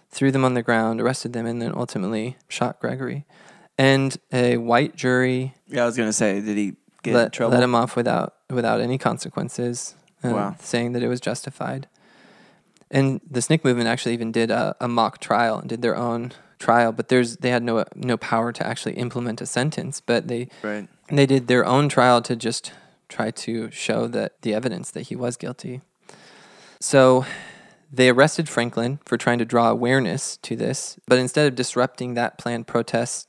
[SPEAKER 3] threw them on the ground, arrested them, and then ultimately shot Gregory. And a white jury
[SPEAKER 2] Yeah, I was gonna say, did he get in
[SPEAKER 3] let,
[SPEAKER 2] trouble?
[SPEAKER 3] let him off without without any consequences, uh,
[SPEAKER 2] Wow.
[SPEAKER 3] saying that it was justified. And the SNCC movement actually even did a, a mock trial and did their own trial, but there's they had no no power to actually implement a sentence, but they
[SPEAKER 2] right.
[SPEAKER 3] they did their own trial to just try to show that the evidence that he was guilty. So they arrested Franklin for trying to draw awareness to this, but instead of disrupting that planned protest,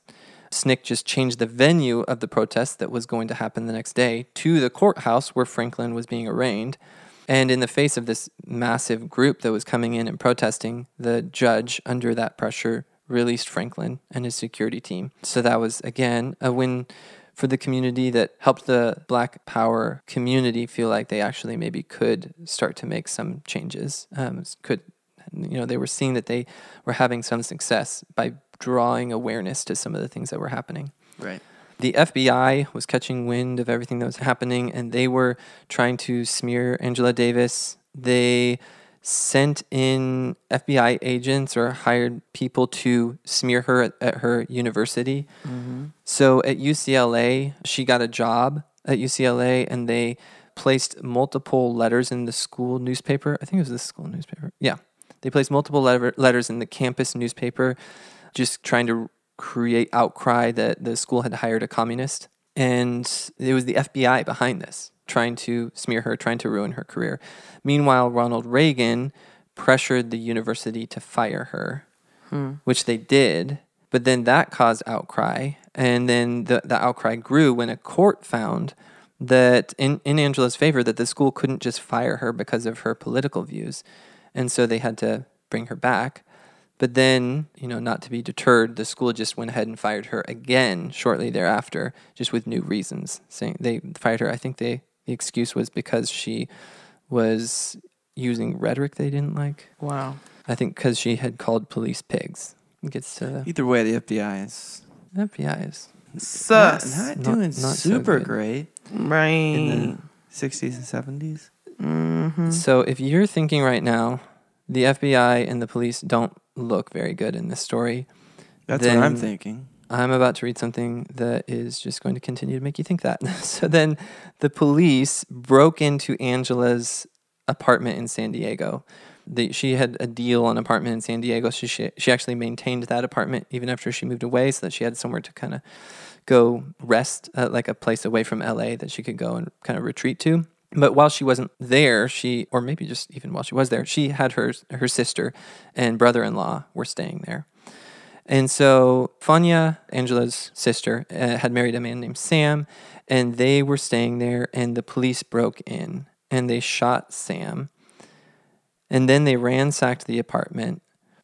[SPEAKER 3] SNCC just changed the venue of the protest that was going to happen the next day to the courthouse where Franklin was being arraigned. And in the face of this massive group that was coming in and protesting, the judge, under that pressure, released Franklin and his security team. So that was, again, a win for the community that helped the Black Power community feel like they actually maybe could start to make some changes. Um, could you know they were seeing that they were having some success by drawing awareness to some of the things that were happening.
[SPEAKER 2] Right.
[SPEAKER 3] The FBI was catching wind of everything that was happening, and they were trying to smear Angela Davis. They sent in FBI agents or hired people to smear her at, at her university. Mm-hmm. So at UCLA, she got a job at UCLA, and they placed multiple letters in the school newspaper. I think it was the school newspaper. Yeah. They placed multiple letter- letters in the campus newspaper, just trying to create outcry that the school had hired a communist. And it was the FBI behind this. trying to smear her, trying to ruin her career. Meanwhile, Ronald Reagan pressured the university to fire her, hmm. which they did. But then that caused outcry. And then the, the outcry grew when a court found that in, in Angela's favor that the school couldn't just fire her because of her political views. And so they had to bring her back. But then, you know, not to be deterred, the school just went ahead and fired her again shortly thereafter, just with new reasons. Saying they fired her. I think they the excuse was because she was using rhetoric they didn't like.
[SPEAKER 4] Wow.
[SPEAKER 3] I think because she had called police pigs. It gets to
[SPEAKER 2] Either way, the FBI is
[SPEAKER 3] the FBI is
[SPEAKER 2] not,
[SPEAKER 4] Sus.
[SPEAKER 2] not
[SPEAKER 3] Not-
[SPEAKER 2] doing
[SPEAKER 3] not so
[SPEAKER 2] super
[SPEAKER 3] good.
[SPEAKER 2] great
[SPEAKER 4] right.
[SPEAKER 2] in the 60s and 70s.
[SPEAKER 4] Mm-hmm.
[SPEAKER 3] So if you're thinking right now, the FBI and the police don't look very good in this story.
[SPEAKER 2] That's what I'm thinking.
[SPEAKER 3] I'm about to read something that is just going to continue to make you think that. so then the police broke into Angela's apartment in San Diego. The, she had a deal on an apartment in San Diego. So she, she actually maintained that apartment even after she moved away so that she had somewhere to kind of go rest, uh, like a place away from LA that she could go and kind of retreat to. But while she wasn't there, she, or maybe just even while she was there, she had her, her sister and brother in law were staying there. And so Fania, Angela's sister, uh, had married a man named Sam, and they were staying there, and the police broke in and they shot Sam. And then they ransacked the apartment.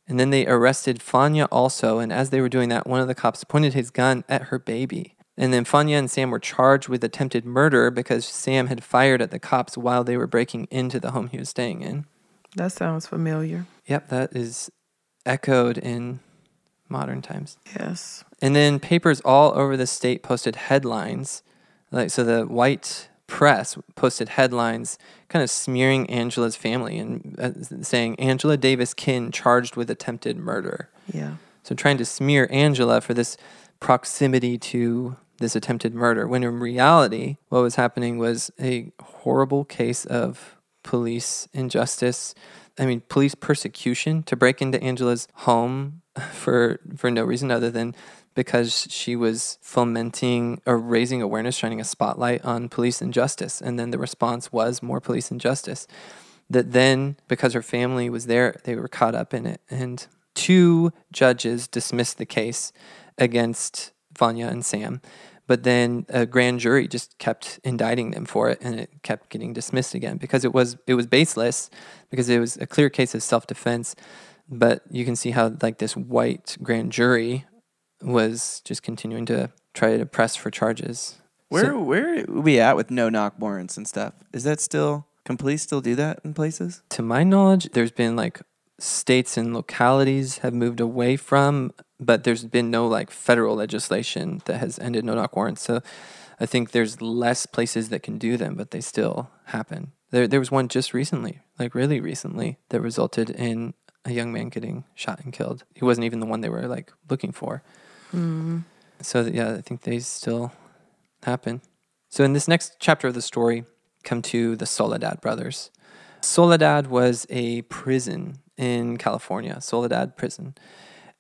[SPEAKER 3] And then they arrested Fania also. And as they were doing that, one of the cops pointed his gun at her baby. And then Fania and Sam were charged with attempted murder because Sam had fired at the cops while they were breaking into the home he was staying in.
[SPEAKER 4] That sounds familiar.
[SPEAKER 3] Yep, that is echoed in modern times.
[SPEAKER 4] Yes.
[SPEAKER 3] And then papers all over the state posted headlines. Like so the white press posted headlines kind of smearing Angela's family and uh, saying Angela Davis Kin charged with attempted murder.
[SPEAKER 4] Yeah.
[SPEAKER 3] So trying to smear Angela for this proximity to this attempted murder when in reality what was happening was a horrible case of police injustice. I mean police persecution to break into Angela's home for for no reason other than because she was fomenting or raising awareness, shining a spotlight on police injustice. And then the response was more police injustice. That then, because her family was there, they were caught up in it. And two judges dismissed the case against Fania and Sam. But then a grand jury just kept indicting them for it, and it kept getting dismissed again because it was it was baseless, because it was a clear case of self defense. But you can see how like this white grand jury was just continuing to try to press for charges.
[SPEAKER 2] Where
[SPEAKER 3] So-
[SPEAKER 2] where are we at with no knock warrants and stuff? Is that still can police still do that in places?
[SPEAKER 3] to my knowledge, there's been like states and localities have moved away from, but there's been no like federal legislation that has ended no knock warrants. So I think there's less places that can do them, but they still happen. There, there was one just recently, like really recently, that resulted in a young man getting shot and killed. He wasn't even the one they were like looking for. Mm-hmm. So yeah, I think they still happen. So in this next chapter of the story, come to the Soledad brothers. Soledad was a prison in California, Soledad prison.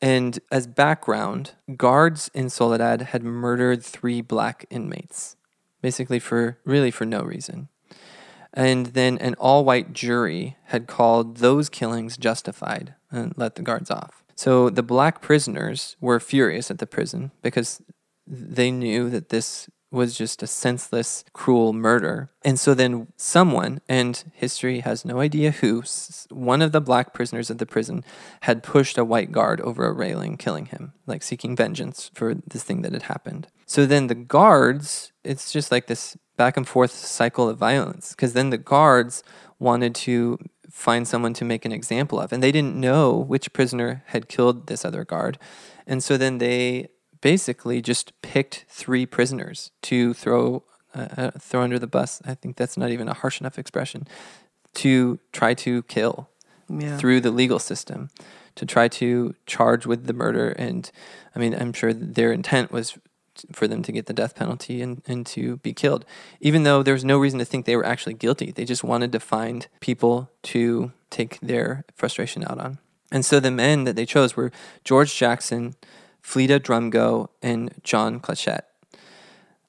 [SPEAKER 3] And as background, guards in Soledad had murdered three black inmates, basically for really for no reason. And then an all white jury had called those killings justified and let the guards off. So the black prisoners were furious at the prison because they knew that this was just a senseless, cruel murder. And so then someone, and history has no idea who, one of the black prisoners at the prison had pushed a white guard over a railing, killing him, like seeking vengeance for this thing that had happened. So then the guards, it's just like this back and forth cycle of violence, because then the guards wanted to find someone to make an example of, and they didn't know which prisoner had killed this other guard. And so then they basically just picked three prisoners to throw uh, uh, throw under the bus. I think that's not even a harsh enough expression to try to kill
[SPEAKER 4] Yeah.
[SPEAKER 3] through the legal system to try to charge with the murder and I mean I'm sure their intent was for them to get the death penalty and, and to be killed even though there was no reason to think they were actually guilty they just wanted to find people to take their frustration out on and so the men that they chose were George Jackson Fleeta Drumgo and John Clutchette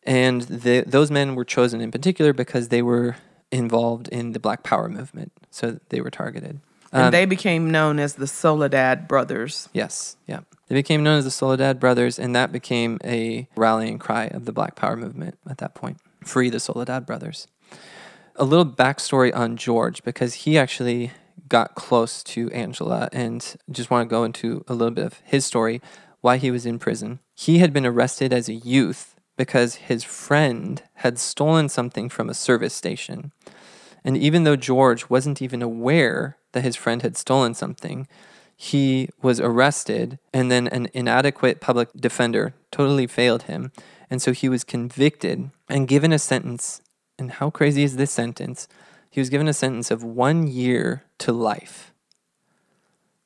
[SPEAKER 3] And the, those men were chosen in particular because they were involved in the Black Power movement. So they were targeted.
[SPEAKER 4] And
[SPEAKER 3] Um,
[SPEAKER 4] they became known as the Soledad brothers.
[SPEAKER 3] Yes, yeah. They became known as the Soledad Brothers, and that became a rallying cry of the Black Power movement at that point. Free the Soledad Brothers. A little backstory on George, because he actually got close to Angela, and just want to go into a little bit of his story, why he was in prison. He had been arrested as a youth because his friend had stolen something from a service station. And even though George wasn't even aware that his friend had stolen something, he was arrested, and then an inadequate public defender totally failed him. And so he was convicted and given a sentence. And how crazy is this sentence? He was given a sentence of one year to life.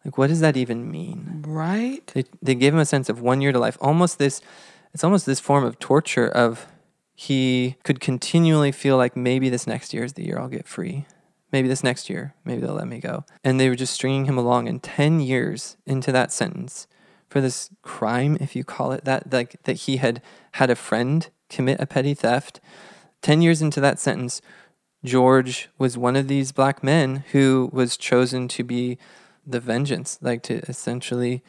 [SPEAKER 3] Like, what does that even mean?
[SPEAKER 4] Right?
[SPEAKER 3] They, they gave him a sense of one year to life. Almost this, it's almost this form of torture of he could continually feel like maybe this next year is the year I'll get free. Maybe this next year, maybe they'll let me go. And they were just stringing him along. And 10 years into that sentence for this crime, if you call it that, like that he had had a friend commit a petty theft. 10 years into that sentence, George was one of these black men who was chosen to be the vengeance, like to essentially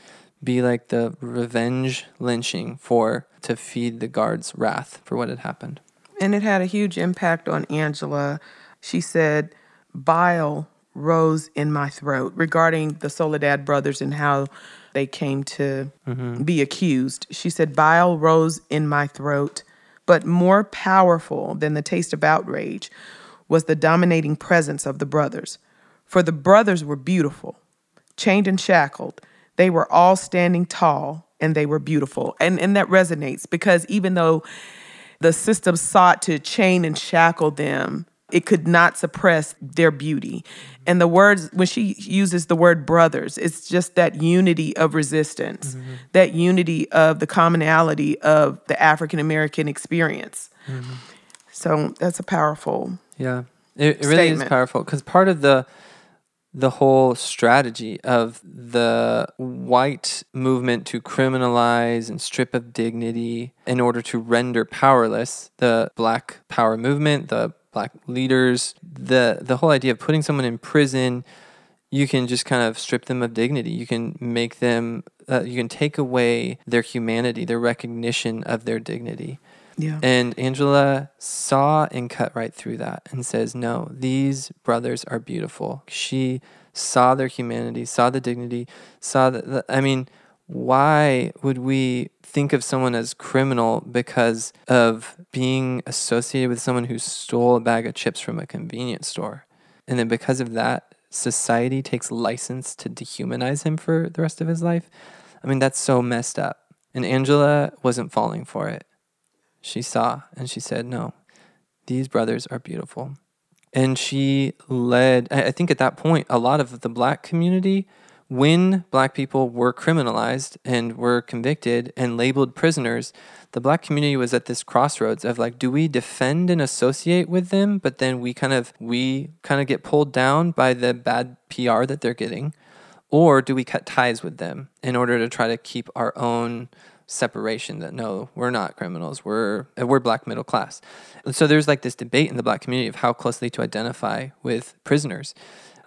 [SPEAKER 3] be like the revenge lynching for to feed the guards' wrath for what had happened.
[SPEAKER 4] And it had a huge impact on Angela. She said, Bile rose in my throat regarding the Soledad brothers and how they came to mm-hmm. be accused. She said, Bile rose in my throat, but more powerful than the taste of outrage was the dominating presence of the brothers. For the brothers were beautiful, chained and shackled. They were all standing tall and they were beautiful. And, and that resonates because even though the system sought to chain and shackle them, it could not suppress their beauty. And the words, when she uses the word brothers, it's just that unity of resistance, mm-hmm. that unity of the commonality of the African American experience. Mm-hmm. So that's a powerful.
[SPEAKER 3] Yeah, it, it really is powerful because part of the the whole strategy of the white movement to criminalize and strip of dignity in order to render powerless the black power movement, the black leaders, the the whole idea of putting someone in prison, you can just kind of strip them of dignity. You can make them uh, you can take away their humanity, their recognition of their dignity.
[SPEAKER 4] Yeah.
[SPEAKER 3] And Angela saw and cut right through that and says, No, these brothers are beautiful. She saw their humanity, saw the dignity, saw that. I mean, why would we think of someone as criminal because of being associated with someone who stole a bag of chips from a convenience store? And then because of that, society takes license to dehumanize him for the rest of his life? I mean, that's so messed up. And Angela wasn't falling for it she saw and she said, No, these brothers are beautiful. And she led, I think at that point, a lot of the black community, when black people were criminalized and were convicted and labeled prisoners, the black community was at this crossroads of like, do we defend and associate with them, but then we kind of we kind of get pulled down by the bad PR that they're getting, or do we cut ties with them in order to try to keep our own separation that no we're not criminals. We're uh, we're black middle class. And so there's like this debate in the black community of how closely to identify with prisoners.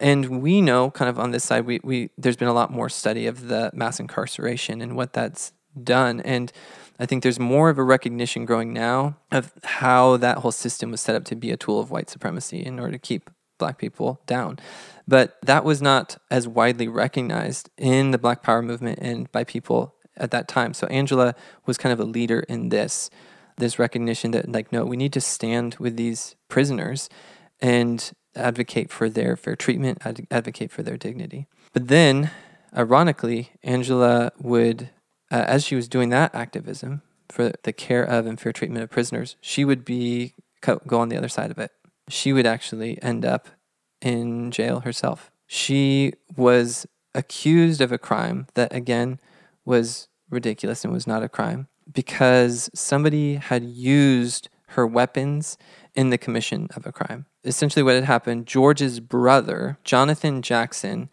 [SPEAKER 3] And we know kind of on this side we, we there's been a lot more study of the mass incarceration and what that's done. And i think there's more of a recognition growing now of how that whole system was set up to be a tool of white supremacy in order to keep black people down. But that was not as widely recognized in the Black Power movement and by people at that time. So Angela was kind of a leader in this, this recognition that like, no, we need to stand with these prisoners and advocate for their fair treatment, ad- advocate for their dignity. But then, ironically, Angela would, uh, as she was doing that activism for the care of and fair treatment of prisoners, she would be co- go on the other side of it. She would actually end up in jail herself. She was accused of a crime that, again, was ridiculous and was not a crime because somebody had used her weapons in the commission of a crime. Essentially, what had happened George's brother, Jonathan Jackson,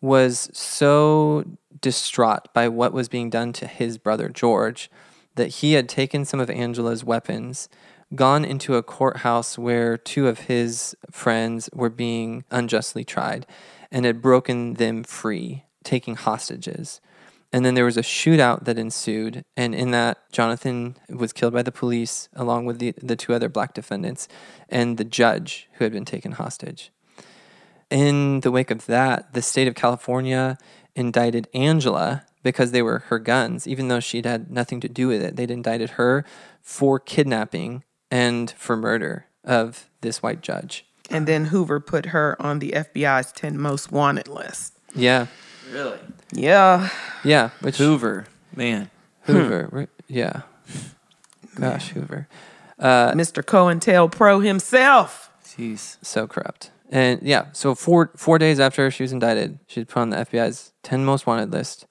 [SPEAKER 3] was so distraught by what was being done to his brother George that he had taken some of Angela's weapons, gone into a courthouse where two of his friends were being unjustly tried, and had broken them free, taking hostages. And then there was a shootout that ensued, and in that, Jonathan was killed by the police along with the, the two other black defendants and the judge who had been taken hostage. In the wake of that, the state of California indicted Angela because they were her guns, even though she'd had nothing to do with it. They'd indicted her for kidnapping and for murder of this white judge.
[SPEAKER 4] And then Hoover put her on the FBI's 10 most wanted list.
[SPEAKER 3] Yeah,
[SPEAKER 2] Really?
[SPEAKER 4] Yeah.
[SPEAKER 3] yeah. Which
[SPEAKER 2] Hoover, man.
[SPEAKER 3] Hoover, hmm. re- yeah. Gosh, Hoover.
[SPEAKER 4] Uh, Mr. Cohen Pro himself.
[SPEAKER 2] Jeez.
[SPEAKER 3] so corrupt. And yeah, so four four days after she was indicted, she was put on the FBI's ten most wanted list.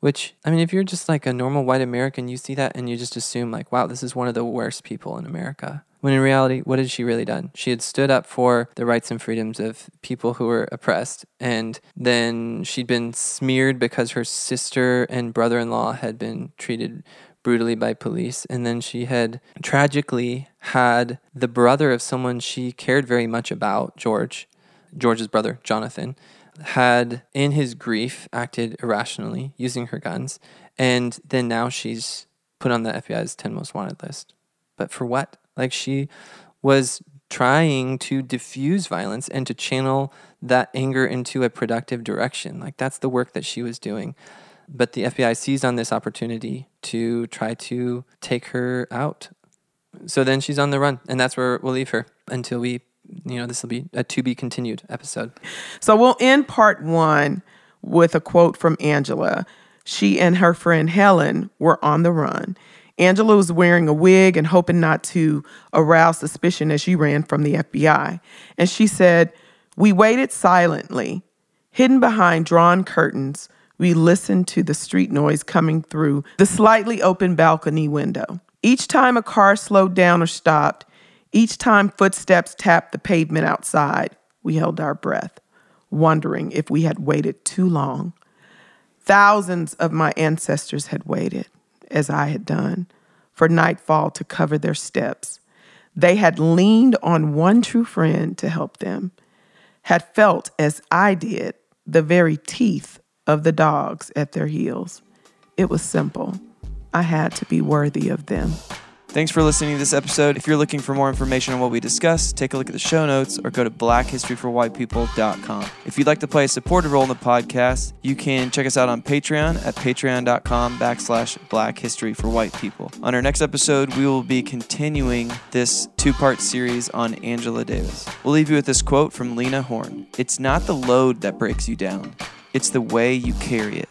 [SPEAKER 3] Which I mean, if you're just like a normal white American, you see that and you just assume like, wow, this is one of the worst people in America. When in reality, what had she really done? She had stood up for the rights and freedoms of people who were oppressed, and then she'd been smeared because her sister and brother-in-law had been treated brutally by police. And then she had tragically had the brother of someone she cared very much about, George, George's brother, Jonathan, had in his grief acted irrationally using her guns. And then now she's put on the FBI's 10 most wanted list. But for what? Like she was trying to diffuse violence and to channel that anger into a productive direction. Like that's the work that she was doing. But the FBI seized on this opportunity to try to take her out. So then she's on the run, and that's where we'll leave her until we, you know, this will be a to be continued episode.
[SPEAKER 4] So we'll end part one with a quote from Angela. She and her friend Helen were on the run. Angela was wearing a wig and hoping not to arouse suspicion as she ran from the FBI. And she said, We waited silently, hidden behind drawn curtains. We listened to the street noise coming through the slightly open balcony window. Each time a car slowed down or stopped, each time footsteps tapped the pavement outside, we held our breath, wondering if we had waited too long. Thousands of my ancestors had waited, as I had done, for nightfall to cover their steps. They had leaned on one true friend to help them, had felt, as I did, the very teeth of the dogs at their heels. It was simple. I had to be worthy of them.
[SPEAKER 2] Thanks for listening to this episode. If you're looking for more information on what we discussed, take a look at the show notes or go to blackhistoryforwhitepeople.com. If you'd like to play a supportive role in the podcast, you can check us out on Patreon at patreon.com backslash black history for white people. On our next episode, we will be continuing this two part series on Angela Davis. We'll leave you with this quote from Lena Horne It's not the load that breaks you down, it's the way you carry it.